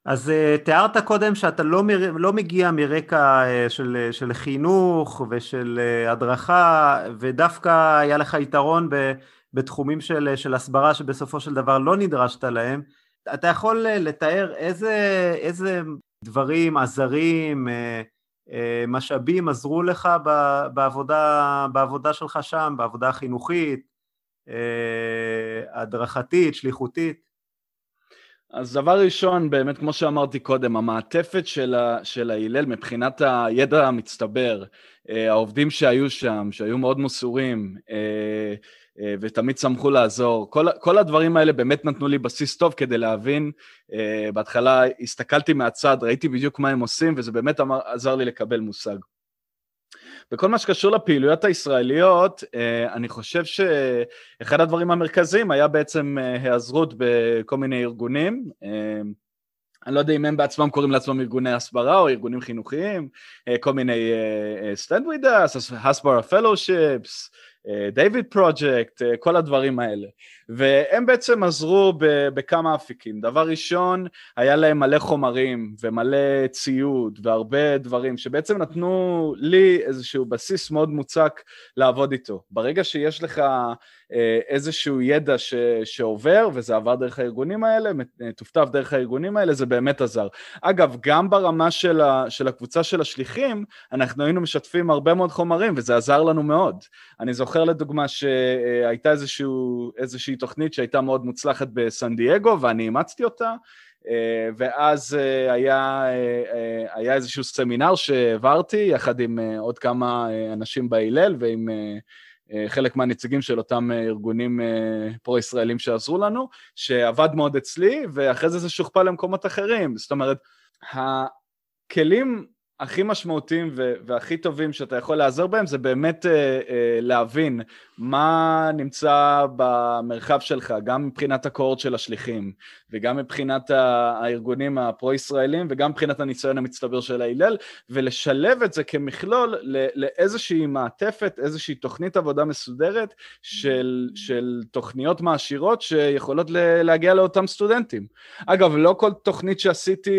אז uh, תיארת קודם שאתה לא, מר... לא מגיע מרקע uh, של, של חינוך ושל uh, הדרכה ודווקא היה לך יתרון ב, בתחומים של, של הסברה שבסופו של דבר לא נדרשת להם. אתה יכול uh, לתאר איזה, איזה דברים, עזרים, uh, uh, משאבים עזרו לך בעבודה, בעבודה שלך שם, בעבודה החינוכית, uh, הדרכתית, שליחותית? אז דבר ראשון, באמת, כמו שאמרתי קודם, המעטפת של, ה, של ההלל מבחינת הידע המצטבר, אה, העובדים שהיו שם, שהיו מאוד מסורים, אה, אה, ותמיד שמחו לעזור, כל, כל הדברים האלה באמת נתנו לי בסיס טוב כדי להבין. בהתחלה הסתכלתי מהצד, ראיתי בדיוק מה הם עושים, וזה באמת אמר, עזר לי לקבל מושג. בכל מה שקשור לפעילויות הישראליות, אה, אני חושב שאחד הדברים המרכזיים היה בעצם אה, היעזרות בכל מיני ארגונים. אה, אני לא יודע אם הם בעצמם קוראים לעצמם ארגוני הסברה או ארגונים חינוכיים, כל מיני Stand with us, הסברה fellowships, דיוויד פרויקט, כל הדברים האלה. והם בעצם עזרו בכמה אפיקים. דבר ראשון, היה להם מלא חומרים ומלא ציוד והרבה דברים שבעצם נתנו לי איזשהו בסיס מאוד מוצק לעבוד איתו. ברגע שיש לך אה, איזשהו ידע ש, שעובר, וזה עבר דרך הארגונים האלה, תופתף דרך הארגונים האלה, זה באמת עזר. אגב, גם ברמה של, ה, של הקבוצה של השליחים, אנחנו היינו משתפים הרבה מאוד חומרים, וזה עזר לנו מאוד. אני זוכר לדוגמה שהייתה איזשהו, איזושהי תוכנית שהייתה מאוד מוצלחת בסן דייגו, ואני אימצתי אותה. אה, ואז אה, היה, היה איזשהו סמינר שהעברתי יחד עם עוד כמה אנשים בהלל ועם אה, חלק מהנציגים של אותם אה, ארגונים אה, פרו-ישראלים שעזרו לנו, שעבד מאוד אצלי, ואחרי זה זה שוכפל למקומות אחרים. זאת אומרת, הכלים הכי משמעותיים והכי טובים שאתה יכול להיעזר בהם זה באמת להבין מה נמצא במרחב שלך, גם מבחינת הקורד של השליחים, וגם מבחינת הארגונים הפרו-ישראלים, וגם מבחינת הניסיון המצטבר של ההלל, ולשלב את זה כמכלול לאיזושהי מעטפת, איזושהי תוכנית עבודה מסודרת של, של תוכניות מעשירות שיכולות להגיע לאותם סטודנטים. אגב, לא כל תוכנית שעשיתי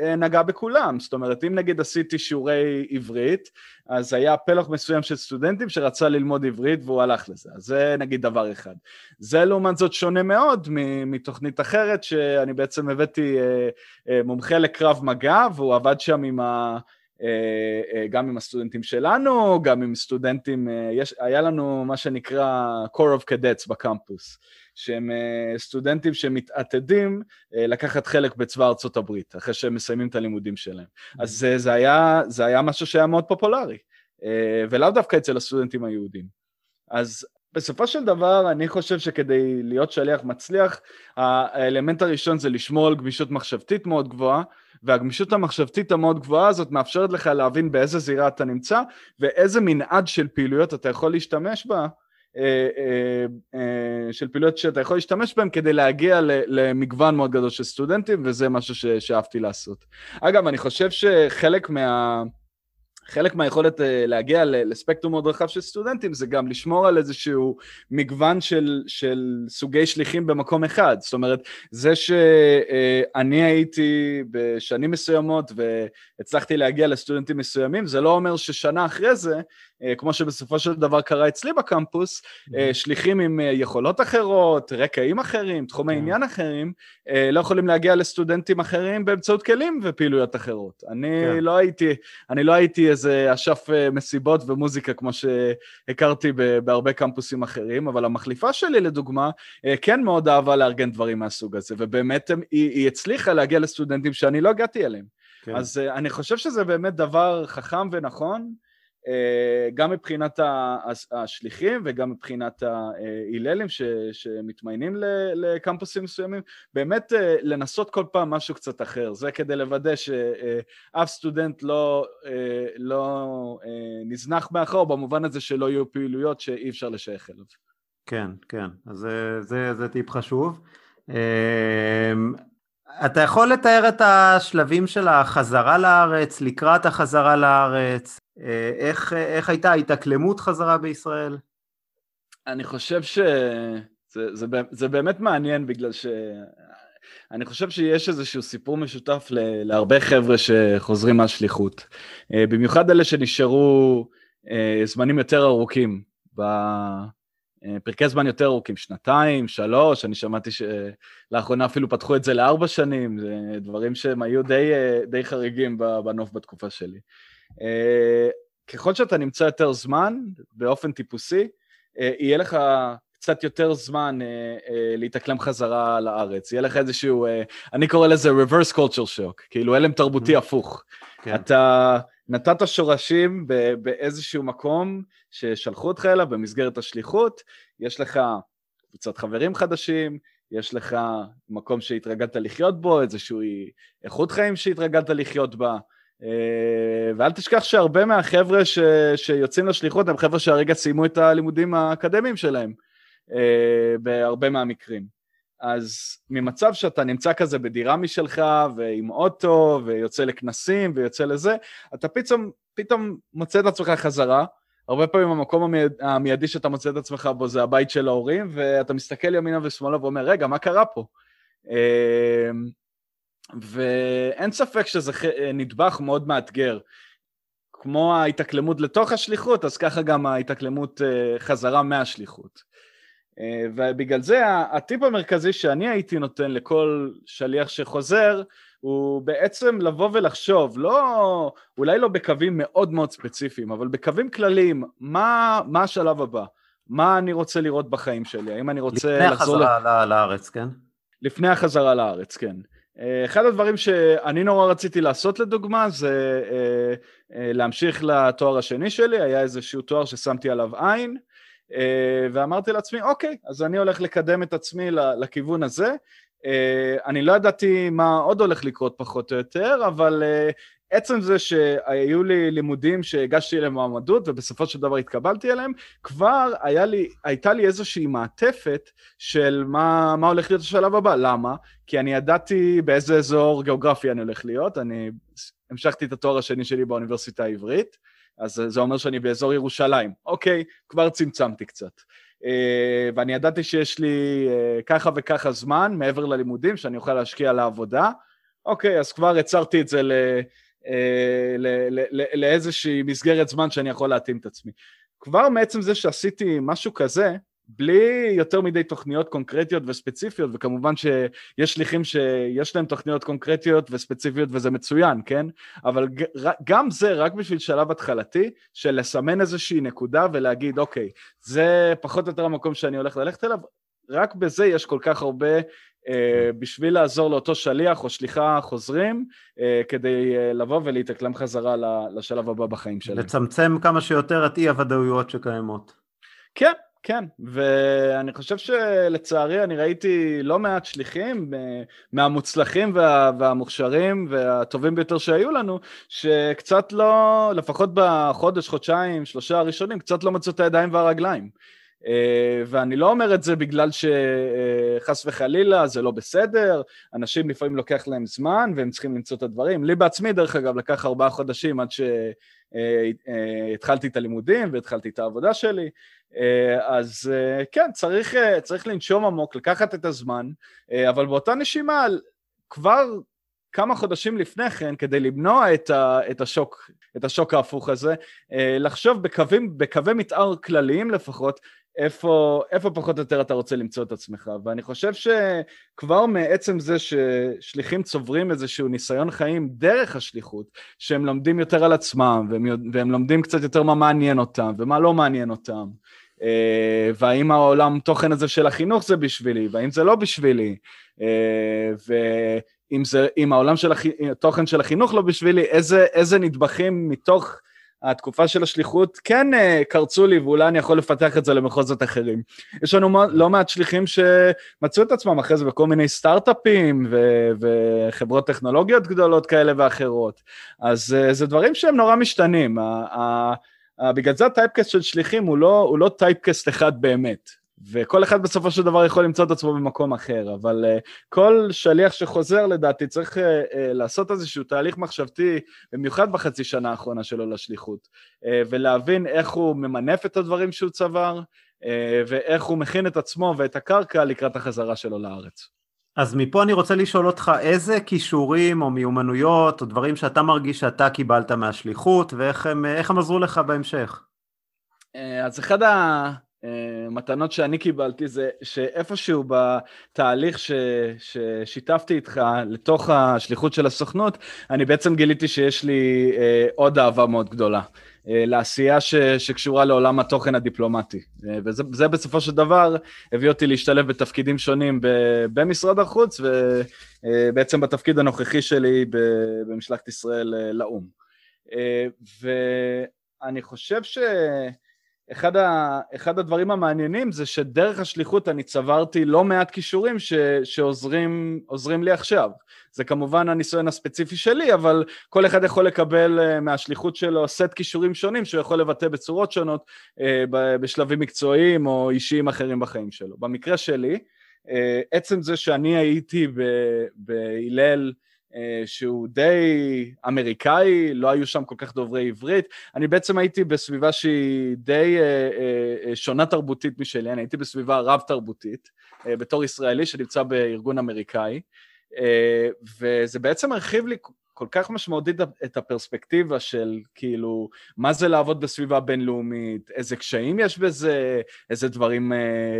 אה, נגעה בכולם, זאת אומרת, אם נגיד עשיתי שיעורי עברית, אז היה פלח מסוים של סטודנטים שרצה ללמוד עברית והוא הלך לזה, אז זה נגיד דבר אחד. זה לעומת זאת שונה מאוד מתוכנית אחרת שאני בעצם הבאתי אה, אה, מומחה לקרב מגע והוא עבד שם עם ה... אה, גם עם הסטודנטים שלנו, גם עם סטודנטים, יש, היה לנו מה שנקרא core of cadets בקמפוס. שהם אה, סטודנטים שמתעתדים אה, לקחת חלק בצבא ארצות הברית, אחרי שהם מסיימים את הלימודים שלהם. Mm-hmm. אז זה היה, זה היה משהו שהיה מאוד פופולרי, אה, ולאו דווקא אצל הסטודנטים היהודים. אז בסופו של דבר, אני חושב שכדי להיות שליח מצליח, האלמנט הראשון זה לשמור על גמישות מחשבתית מאוד גבוהה, והגמישות המחשבתית המאוד גבוהה הזאת מאפשרת לך להבין באיזה זירה אתה נמצא, ואיזה מנעד של פעילויות אתה יכול להשתמש בה אה, אה, אה, של פעילויות שאתה יכול להשתמש בהן כדי להגיע למגוון מאוד גדול של סטודנטים, וזה משהו שאהבתי לעשות. אגב, אני חושב שחלק מה... חלק מהיכולת אה, להגיע לספקטרום מאוד רחב של סטודנטים זה גם לשמור על איזשהו מגוון של, של סוגי שליחים במקום אחד. זאת אומרת, זה שאני הייתי בשנים מסוימות והצלחתי להגיע לסטודנטים מסוימים, זה לא אומר ששנה אחרי זה, אה, כמו שבסופו של דבר קרה אצלי בקמפוס, אה, mm-hmm. שליחים עם יכולות אחרות, רקעים אחרים, תחומי כן. עניין אחרים, לא יכולים להגיע לסטודנטים אחרים באמצעות כלים ופעילויות אחרות. אני כן. לא הייתי, אני לא הייתי איזה אשף אה, מסיבות ומוזיקה כמו שהכרתי בהרבה קמפוסים אחרים, אבל המחליפה שלי לדוגמה אה, כן מאוד אהבה לארגן דברים מהסוג הזה, ובאמת היא, היא הצליחה להגיע לסטודנטים שאני לא הגעתי אליהם. כן. אז אה, אני חושב שזה באמת דבר חכם ונכון, אה, גם מבחינת השליחים וגם מבחינת ההיללים שמתמיינים לקמפוסים מסוימים, באמת אה, לנסות כל פעם משהו קצת אחר, זה כדי לוודא שאף סטודנט לא, אה, לא נזנח מאחור במובן הזה שלא יהיו פעילויות שאי אפשר לשייך אליו. כן, כן, אז זה, זה, זה טיפ חשוב. אתה יכול לתאר את השלבים של החזרה לארץ, לקראת החזרה לארץ, אה, איך, איך הייתה ההתאקלמות חזרה בישראל? אני חושב שזה זה, זה באמת מעניין בגלל ש... אני חושב שיש איזשהו סיפור משותף להרבה חבר'ה שחוזרים מהשליחות. אה, במיוחד אלה שנשארו אה, זמנים יותר ארוכים אה, פרקי זמן יותר ארוכים, שנתיים, שלוש, אני שמעתי שלאחרונה אפילו פתחו את זה לארבע שנים, זה דברים שהם היו די, אה, די חריגים בנוף בתקופה שלי. אה, ככל שאתה נמצא יותר זמן, באופן טיפוסי, יהיה לך קצת יותר זמן להתאקלם חזרה לארץ. יהיה לך איזשהו, אני קורא לזה reverse culture shock, כאילו הלם תרבותי mm-hmm. הפוך. כן. אתה... נתת שורשים באיזשהו מקום ששלחו אותך אליו במסגרת השליחות, יש לך קבוצת חברים חדשים, יש לך מקום שהתרגלת לחיות בו, איזושהי איכות חיים שהתרגלת לחיות בה, ואל תשכח שהרבה מהחבר'ה ש... שיוצאים לשליחות הם חבר'ה שהרגע סיימו את הלימודים האקדמיים שלהם, בהרבה מהמקרים. אז ממצב שאתה נמצא כזה בדירה משלך ועם אוטו ויוצא לכנסים ויוצא לזה, אתה פתאום, פתאום מוצא את עצמך חזרה. הרבה פעמים המקום המייד, המיידי שאתה מוצא את עצמך בו זה הבית של ההורים, ואתה מסתכל ימינה ושמאלה ואומר, רגע, מה קרה פה? אמ, ואין ספק שזה נדבך מאוד מאתגר. כמו ההתאקלמות לתוך השליחות, אז ככה גם ההתאקלמות אה, חזרה מהשליחות. אה, ובגלל זה הטיפ המרכזי שאני הייתי נותן לכל שליח שחוזר הוא בעצם לבוא ולחשוב, לא, אולי לא בקווים מאוד מאוד ספציפיים, אבל בקווים כלליים, מה, מה השלב הבא? מה אני רוצה לראות בחיים שלי? האם אני רוצה לחזור... לפני החזרה ל... לארץ, כן? לפני החזרה לארץ, כן. אה, אחד הדברים שאני נורא רציתי לעשות לדוגמה זה אה, להמשיך לתואר השני שלי, היה איזשהו תואר ששמתי עליו עין, אה, ואמרתי לעצמי, אוקיי, אז אני הולך לקדם את עצמי לכיוון הזה. אה, אני לא ידעתי מה עוד הולך לקרות פחות או יותר, אבל אה, עצם זה שהיו לי לימודים שהגשתי אליהם מועמדות ובסופו של דבר התקבלתי אליהם, כבר היה לי, הייתה לי איזושהי מעטפת של מה, מה הולך להיות השלב הבא. למה? כי אני ידעתי באיזה אזור גיאוגרפי אני הולך להיות, אני המשכתי את התואר השני שלי באוניברסיטה העברית. אז זה אומר שאני באזור ירושלים. אוקיי, כבר צמצמתי קצת. אה, ואני ידעתי שיש לי אה, ככה וככה זמן מעבר ללימודים שאני אוכל להשקיע לעבודה. אוקיי, אז כבר הצרתי את זה ל... אה, לאיזושהי מסגרת זמן שאני יכול להתאים את עצמי. כבר מעצם זה שעשיתי משהו כזה, בלי יותר מדי תוכניות קונקרטיות וספציפיות, וכמובן שיש שליחים שיש להם תוכניות קונקרטיות וספציפיות וזה מצוין, כן? אבל גם זה רק בשביל שלב התחלתי, של לסמן איזושהי נקודה ולהגיד, אוקיי, זה פחות או יותר המקום שאני הולך ללכת אליו, רק בזה יש כל כך הרבה אה, בשביל לעזור לאותו שליח או שליחה חוזרים, אה, כדי אה, לבוא ולהתאקלם חזרה לשלב הבא בחיים שלהם. לצמצם כמה שיותר את אי-הוודאויות שקיימות. כן, כן, ואני חושב שלצערי אני ראיתי לא מעט שליחים אה, מהמוצלחים וה, והמוכשרים והטובים ביותר שהיו לנו, שקצת לא, לפחות בחודש, חודשיים, שלושה הראשונים, קצת לא מצאו את הידיים והרגליים. אה, ואני לא אומר את זה בגלל שחס וחלילה זה לא בסדר, אנשים לפעמים לוקח להם זמן והם צריכים למצוא את הדברים. לי בעצמי, דרך אגב, לקח ארבעה חודשים עד שהתחלתי את הלימודים והתחלתי את העבודה שלי, אה, אז אה, כן, צריך, צריך לנשום עמוק, לקחת את הזמן, אבל באותה נשימה, כבר כמה חודשים לפני כן, כדי למנוע את, ה, את, השוק, את השוק ההפוך הזה, לחשוב בקווים, בקווי מתאר כלליים לפחות, איפה, איפה פחות או יותר אתה רוצה למצוא את עצמך. ואני חושב שכבר מעצם זה ששליחים צוברים איזשהו ניסיון חיים דרך השליחות, שהם לומדים יותר על עצמם, והם, והם לומדים קצת יותר מה מעניין אותם ומה לא מעניין אותם. אה, והאם העולם תוכן הזה של החינוך זה בשבילי, והאם זה לא בשבילי, אה, ואם זה, אם העולם של התוכן של החינוך לא בשבילי, איזה, איזה נדבכים מתוך התקופה של השליחות כן uh, קרצו לי, ואולי אני יכול לפתח את זה למחוזות אחרים. יש לנו לא מעט שליחים שמצאו את עצמם אחרי זה בכל מיני סטארט-אפים ו- וחברות טכנולוגיות גדולות כאלה ואחרות. אז uh, זה דברים שהם נורא משתנים. בגלל זה הטייפקסט של שליחים הוא לא, הוא לא טייפקסט אחד באמת. וכל אחד בסופו של דבר יכול למצוא את עצמו במקום אחר, אבל uh, כל שליח שחוזר לדעתי צריך uh, uh, לעשות איזשהו תהליך מחשבתי, במיוחד בחצי שנה האחרונה שלו לשליחות, uh, ולהבין איך הוא ממנף את הדברים שהוא צבר, uh, ואיך הוא מכין את עצמו ואת הקרקע לקראת החזרה שלו לארץ. אז מפה אני רוצה לשאול אותך איזה כישורים או מיומנויות או דברים שאתה מרגיש שאתה קיבלת מהשליחות ואיך הם, הם עזרו לך בהמשך. אז אחד ה... מתנות שאני קיבלתי זה שאיפשהו בתהליך ש, ששיתפתי איתך לתוך השליחות של הסוכנות, אני בעצם גיליתי שיש לי אה, עוד אהבה מאוד גדולה. אה, לעשייה ש, שקשורה לעולם התוכן הדיפלומטי. אה, וזה בסופו של דבר הביא אותי להשתלב בתפקידים שונים במשרד החוץ, ובעצם בתפקיד הנוכחי שלי במשלחת ישראל לאו"ם. ואני חושב ש... אחד, ה, אחד הדברים המעניינים זה שדרך השליחות אני צברתי לא מעט כישורים ש, שעוזרים לי עכשיו. זה כמובן הניסיון הספציפי שלי, אבל כל אחד יכול לקבל אה, מהשליחות שלו סט כישורים שונים שהוא יכול לבטא בצורות שונות אה, בשלבים מקצועיים או אישיים אחרים בחיים שלו. במקרה שלי, אה, עצם זה שאני הייתי בהלל אה, שהוא די אמריקאי, לא היו שם כל כך דוברי עברית. אני בעצם הייתי בסביבה שהיא די אה, אה, שונה תרבותית משלי, אני הייתי בסביבה רב-תרבותית, בתור ישראלי שנמצא בארגון אמריקאי, וזה בעצם הרחיב לי כל כך משמעותית את הפרספקטיבה של כאילו מה זה לעבוד בסביבה בינלאומית, איזה קשיים יש בזה, איזה דברים uh,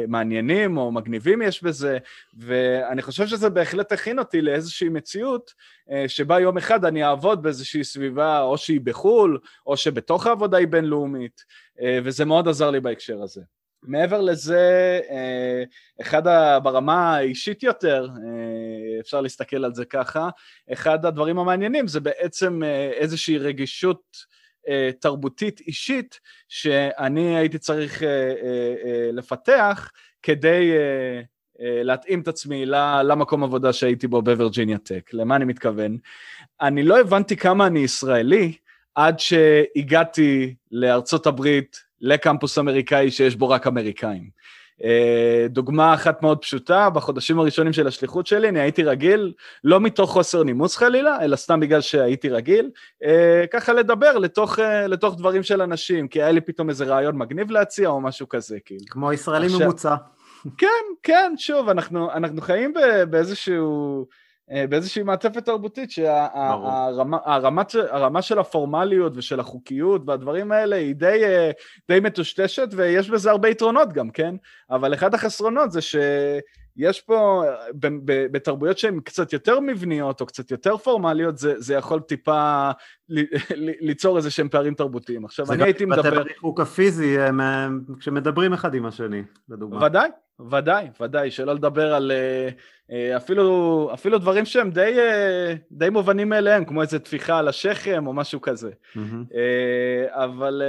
מעניינים או מגניבים יש בזה, ואני חושב שזה בהחלט הכין אותי לאיזושהי מציאות uh, שבה יום אחד אני אעבוד באיזושהי סביבה או שהיא בחו"ל או שבתוך העבודה היא בינלאומית, uh, וזה מאוד עזר לי בהקשר הזה. מעבר לזה, אה, אחד. ברמה האישית יותר, אה, אפשר להסתכל על זה ככה, אחד הדברים המעניינים זה בעצם אה, איזושהי רגישות תרבותית אישית שאני הייתי צריך לפתח כדי להתאים את עצמי למקום עבודה שהייתי בו בווירג'יניה טק. למה אני מתכוון? אני לא הבנתי כמה אני ישראלי עד שהגעתי לארצות הברית לקמפוס אמריקאי שיש בו רק אמריקאים. אה, דוגמה אחת מאוד פשוטה, בחודשים הראשונים של השליחות שלי, אני הייתי רגיל, לא מתוך חוסר נימוס חלילה, אלא סתם בגלל שהייתי רגיל, אה, ככה לדבר לתוך, אה, לתוך דברים של אנשים, כי היה לי פתאום איזה רעיון מגניב להציע או משהו כזה, כאילו. כמו ישראלי עכשיו, ממוצע. כן, כן, שוב, אנחנו, אנחנו חיים באיזשהו... אה, באיזושהי מעטפת תרבותית שהרמה של הפורמליות ושל החוקיות והדברים האלה היא די, אה, די מטושטשת ויש בזה הרבה יתרונות גם, כן? אבל אחד החסרונות זה שיש פה, בתרבויות שהן קצת יותר מבניות או קצת יותר פורמליות, זה, זה יכול טיפה ליצור איזה שהם פערים תרבותיים. עכשיו, אני הייתי מדבר... זה גם מתבטא בריחוק הפיזי כשמדברים אחד עם השני, לדוגמה. ודאי, ודאי, ודאי, שלא לדבר על אה, אה, אפילו, אפילו דברים שהם די, אה, די מובנים מאליהם, כמו איזה טפיחה על השכם או משהו כזה. Mm-hmm. אבל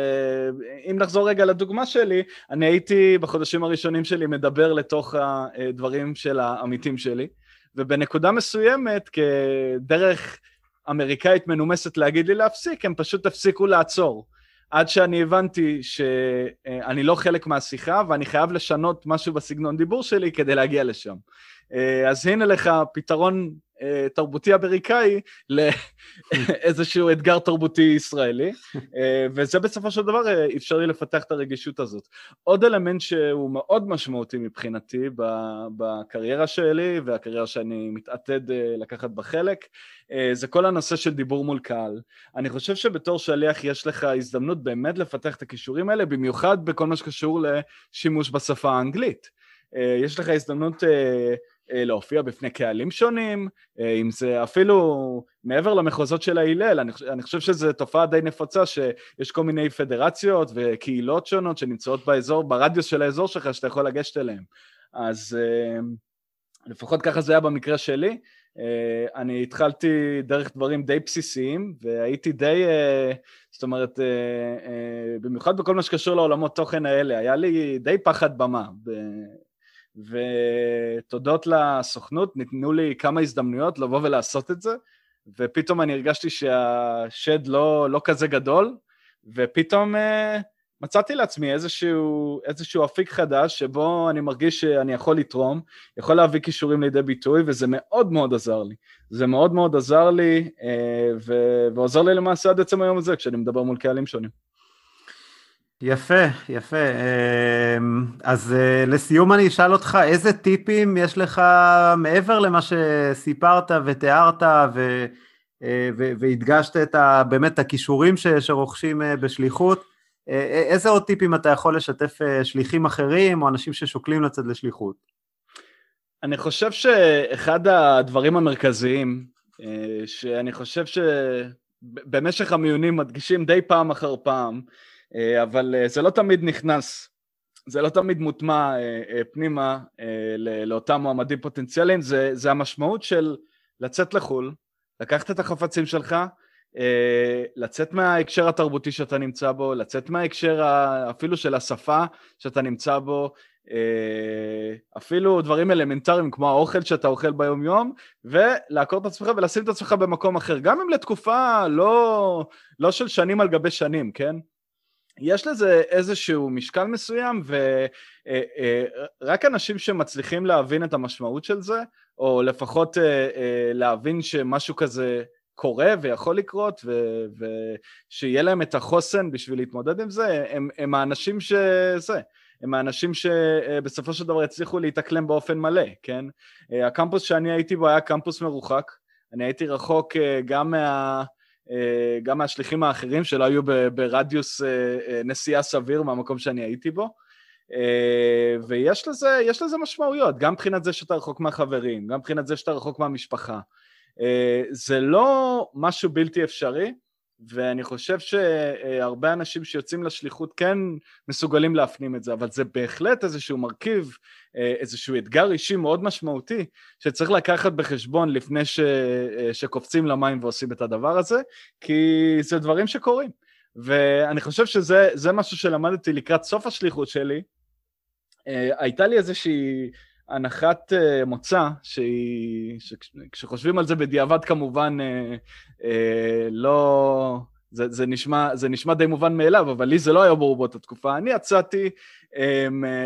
אם נחזור רגע לדוגמה שלי, אני הייתי בחודשים הראשונים שלי מדבר לתוך הדברים של העמיתים שלי, ובנקודה מסוימת, כדרך אמריקאית מנומסת להגיד לי להפסיק, הם פשוט הפסיקו לעצור. עד שאני הבנתי שאני לא חלק מהשיחה ואני חייב לשנות משהו בסגנון דיבור שלי כדי להגיע לשם. אה, אז הנה לך פתרון אה, תרבותי אמריקאי לאיזשהו אתגר תרבותי ישראלי, אה, וזה בסופו של דבר אפשר לי לפתח את הרגישות הזאת. עוד אלמנט שהוא מאוד משמעותי מבחינתי בקריירה שלי והקריירה שאני מתעתד לקחת בה חלק, זה כל הנושא של דיבור מול קהל. אני חושב שבתור שליח יש לך הזדמנות באמת לפתח את הכישורים האלה, במיוחד בכל מה שקשור לשימוש בשפה האנגלית. יש לך הזדמנות להופיע בפני קהלים שונים, אה, אם זה אפילו מעבר למחוזות של ההלל, אני, אני חושב שזו תופעה די נפוצה שיש כל מיני פדרציות וקהילות שונות שנמצאות באזור, ברדיוס של האזור שלך שאתה יכול לגשת אליהם. אז אה, לפחות ככה זה היה במקרה שלי. אני התחלתי דרך דברים די בסיסיים והייתי די, זאת אומרת, במיוחד בכל מה שקשור לעולמות תוכן האלה, היה לי די פחד במה. ותודות לסוכנות ניתנו לי כמה הזדמנויות לבוא ולעשות את זה, ופתאום אני הרגשתי שהשד לא, לא כזה גדול, ופתאום uh, מצאתי לעצמי איזשהו, איזשהו אפיק חדש שבו אני מרגיש שאני יכול לתרום, יכול להביא כישורים לידי ביטוי, וזה מאוד מאוד עזר לי. זה מאוד מאוד עזר לי, uh, ו- ועוזר לי למעשה עד עצם היום הזה, כשאני מדבר מול קהלים שונים. יפה, יפה. אמ, אז אה, לסיום אני אשאל אותך, איזה טיפים יש לך מעבר למה שסיפרת ותיארת ו, אה, והדגשת את ה, באמת את הכישורים ש, שרוכשים אה, בשליחות, איזה עוד טיפים אתה יכול לשתף שליחים אחרים או אנשים ששוקלים לצאת לשליחות? אני חושב שאחד הדברים המרכזיים, שאני חושב שבמשך המיונים מדגישים די פעם אחר פעם, אבל אה, זה לא תמיד נכנס, זה לא תמיד מוטמע אה, פנימה לאותם מועמדים פוטנציאליים, זה, זה המשמעות של לצאת לחו"ל, לקחת את החפצים שלך, אה, לצאת מההקשר התרבותי שאתה נמצא בו, לצאת מההקשר אפילו של השפה שאתה נמצא בו, אה, אפילו דברים אלמנטריים כמו האוכל שאתה אוכל ביום יום, ולעקור את עצמך ולשים את עצמך במקום אחר, גם אם לתקופה לא, לא של שנים על גבי שנים, כן? יש לזה איזשהו משקל מסוים, ורק אנשים שמצליחים להבין את המשמעות של זה, או לפחות להבין שמשהו כזה קורה ויכול לקרות, ושיהיה להם את החוסן בשביל להתמודד עם זה, הם, הם האנשים שזה, הם האנשים שבסופו של דבר הצליחו להתאקלם באופן מלא, כן? הקמפוס שאני הייתי בו היה קמפוס מרוחק, אני הייתי רחוק גם מה... גם מהשליחים האחרים שלא היו ברדיוס נסיעה סביר מהמקום שאני הייתי בו. ויש לזה, לזה משמעויות, גם מבחינת זה שאתה רחוק מהחברים, גם מבחינת זה שאתה רחוק מהמשפחה. אה, זה לא משהו בלתי אפשרי, ואני חושב שהרבה אנשים שיוצאים לשליחות כן מסוגלים להפנים את זה, אבל זה בהחלט איזשהו מרכיב, אה, איזשהו אתגר אישי מאוד משמעותי, שצריך לקחת בחשבון לפני ש... אה, שקופצים למים ועושים את הדבר הזה, כי זה דברים שקורים. ואני חושב שזה משהו שלמדתי לקראת סוף השליחות שלי. הייתה לי איזושהי הנחת uh, מוצא, שהיא, כשחושבים על זה בדיעבד כמובן uh, uh, לא... זה, זה, נשמע, זה נשמע די מובן מאליו, אבל לי זה לא היה ברור באותה תקופה. אני יצאתי um,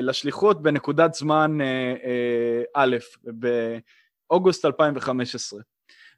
לשליחות בנקודת זמן א', באוגוסט 2015.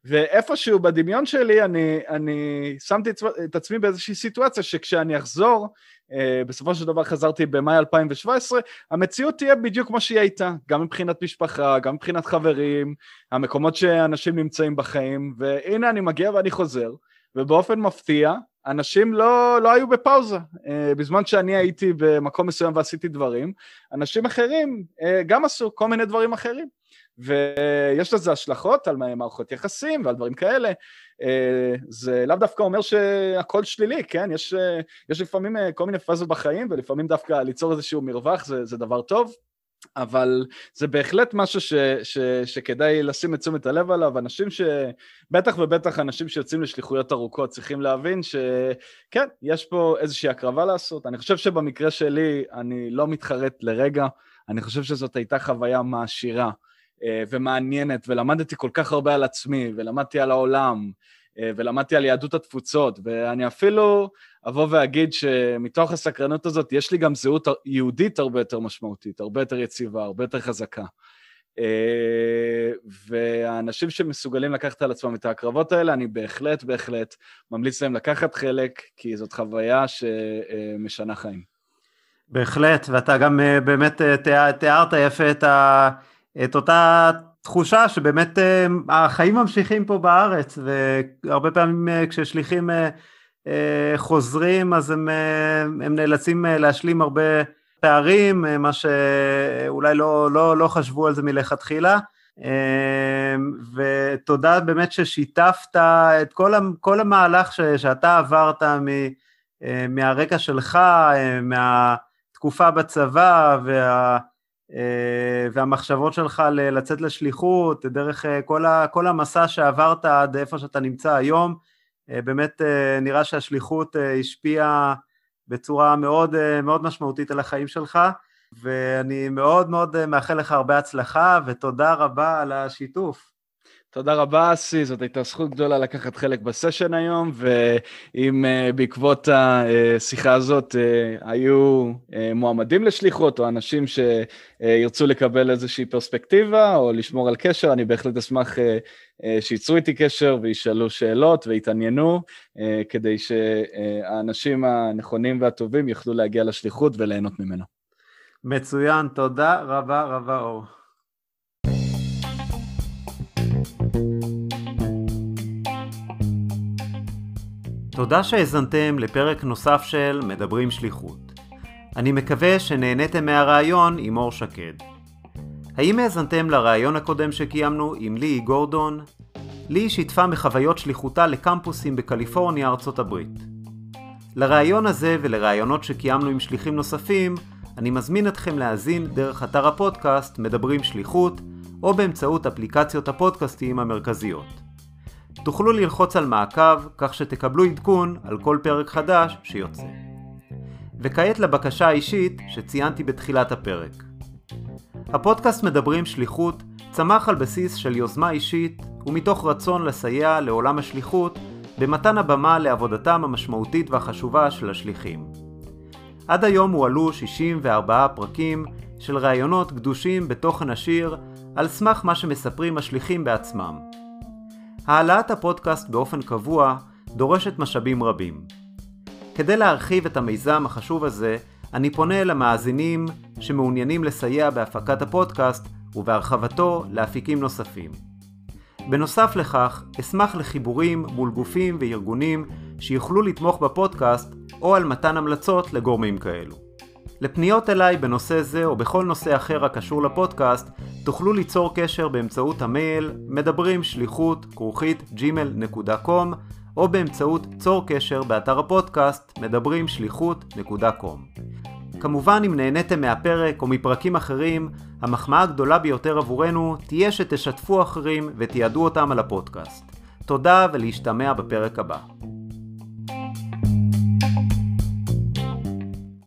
ואיפשהו בדמיון שלי אני, אני שמתי את עצמי באיזושהי סיטואציה שכשאני אחזור, אה, בסופו של דבר חזרתי במאי 2017, המציאות תהיה בדיוק כמו שהיא הייתה, גם מבחינת משפחה, גם מבחינת חברים, המקומות שאנשים נמצאים בחיים, והנה אני מגיע ואני חוזר, ובאופן מפתיע, אנשים לא, לא היו בפאוזה. אה, בזמן שאני הייתי במקום מסוים ועשיתי דברים, אנשים אחרים אה, גם עשו כל מיני דברים אחרים. ויש לזה השלכות על מערכות יחסים ועל דברים כאלה. אה, זה לאו דווקא אומר שהכל שלילי, כן? יש, אה, יש לפעמים אה, כל מיני פאזות בחיים, ולפעמים דווקא ליצור איזשהו מרווח זה, זה דבר טוב. אבל זה בהחלט משהו ש, ש, שכדאי לשים את תשומת הלב עליו. אנשים ש... בטח ובטח אנשים שיוצאים לשליחויות ארוכות צריכים להבין שכן, יש פה איזושהי הקרבה לעשות. אני חושב שבמקרה שלי אני לא מתחרט לרגע, אני חושב שזאת הייתה חוויה מעשירה. אה, ומעניינת, ולמדתי כל כך הרבה על עצמי, ולמדתי על העולם, אה, ולמדתי על יהדות התפוצות, ואני אפילו אבוא ואגיד שמתוך הסקרנות הזאת יש לי גם זהות יהודית הרבה יותר משמעותית, הרבה יותר יציבה, הרבה יותר חזקה. אה, והאנשים שמסוגלים לקחת על עצמם את ההקרבות האלה, אני בהחלט, בהחלט ממליץ להם לקחת חלק, כי זאת חוויה שמשנה חיים. בהחלט, ואתה גם באמת תיארת יפה את ה... את אותה תחושה שבאמת אה, החיים ממשיכים פה בארץ והרבה פעמים אה, כששליחים אה, חוזרים אז הם, הם נאלצים להשלים הרבה פערים, מה שאולי לא, לא, לא חשבו על זה מלכתחילה. ותודה באמת ששיתפת את כל, כל המהלך ש, שאתה עברת מ, מהרקע שלך, מהתקופה בצבא וה... אה, והמחשבות שלך לצאת לשליחות, דרך אה, כל, ה, כל המסע שעברת עד איפה שאתה נמצא היום, אה, באמת נראה שהשליחות השפיעה בצורה מאוד, מאוד משמעותית על החיים שלך, ואני מאוד מאוד מאחל לך הרבה הצלחה, ותודה רבה על השיתוף. תודה רבה, אסי, זאת הייתה זכות גדולה לקחת חלק בסשן היום, ואם uh, בעקבות השיחה הזאת uh, היו uh, מועמדים לשליחות, או אנשים שירצו לקבל איזושהי פרספקטיבה, או לשמור על קשר, אני בהחלט אשמח שייצרו איתי קשר וישאלו שאלות ויתעניינו, כדי שהאנשים הנכונים והטובים יוכלו להגיע לשליחות וליהנות ממנו. מצוין, תודה רבה רבה אור. תודה שהאזנתם לפרק נוסף של מדברים שליחות. אני מקווה שנהניתם מהרעיון עם אור שקד. האם האזנתם לרעיון הקודם שקיימנו עם ליהי גורדון? ליהי שיתפה מחוויות שליחותה לקמפוסים בקליפורניה, ארצות הברית. לרעיון הזה ולרעיונות שקיימנו עם שליחים נוספים, אני מזמין אתכם להאזין דרך אתר הפודקאסט מדברים שליחות, או באמצעות אפליקציות הפודקאסטים המרכזיות. תוכלו ללחוץ על מעקב כך שתקבלו עדכון על כל פרק חדש שיוצא. וכעת לבקשה האישית שציינתי בתחילת הפרק. הפודקאסט מדברים שליחות צמח על בסיס של יוזמה אישית ומתוך רצון לסייע לעולם השליחות במתן הבמה לעבודתם המשמעותית והחשובה של השליחים. עד היום הועלו 64 פרקים של ראיונות גדושים בתוכן השיר על סמך מה שמספרים השליחים בעצמם. העלאת הפודקאסט באופן קבוע דורשת משאבים רבים. כדי להרחיב את המיזם החשוב הזה, אני פונה למאזינים שמעוניינים לסייע בהפקת הפודקאסט ובהרחבתו לאפיקים נוספים. בנוסף לכך, אשמח לחיבורים מול גופים וארגונים שיוכלו לתמוך בפודקאסט או על מתן המלצות לגורמים כאלו. לפניות אליי בנושא זה או בכל נושא אחר הקשור לפודקאסט, תוכלו ליצור קשר באמצעות המייל מדברים שליחות כרוכית gmail.com או באמצעות צור קשר באתר הפודקאסט מדברים שליחות.com. כמובן אם נהניתם מהפרק או מפרקים אחרים, המחמאה הגדולה ביותר עבורנו תהיה שתשתפו אחרים ותיעדו אותם על הפודקאסט. תודה ולהשתמע בפרק הבא.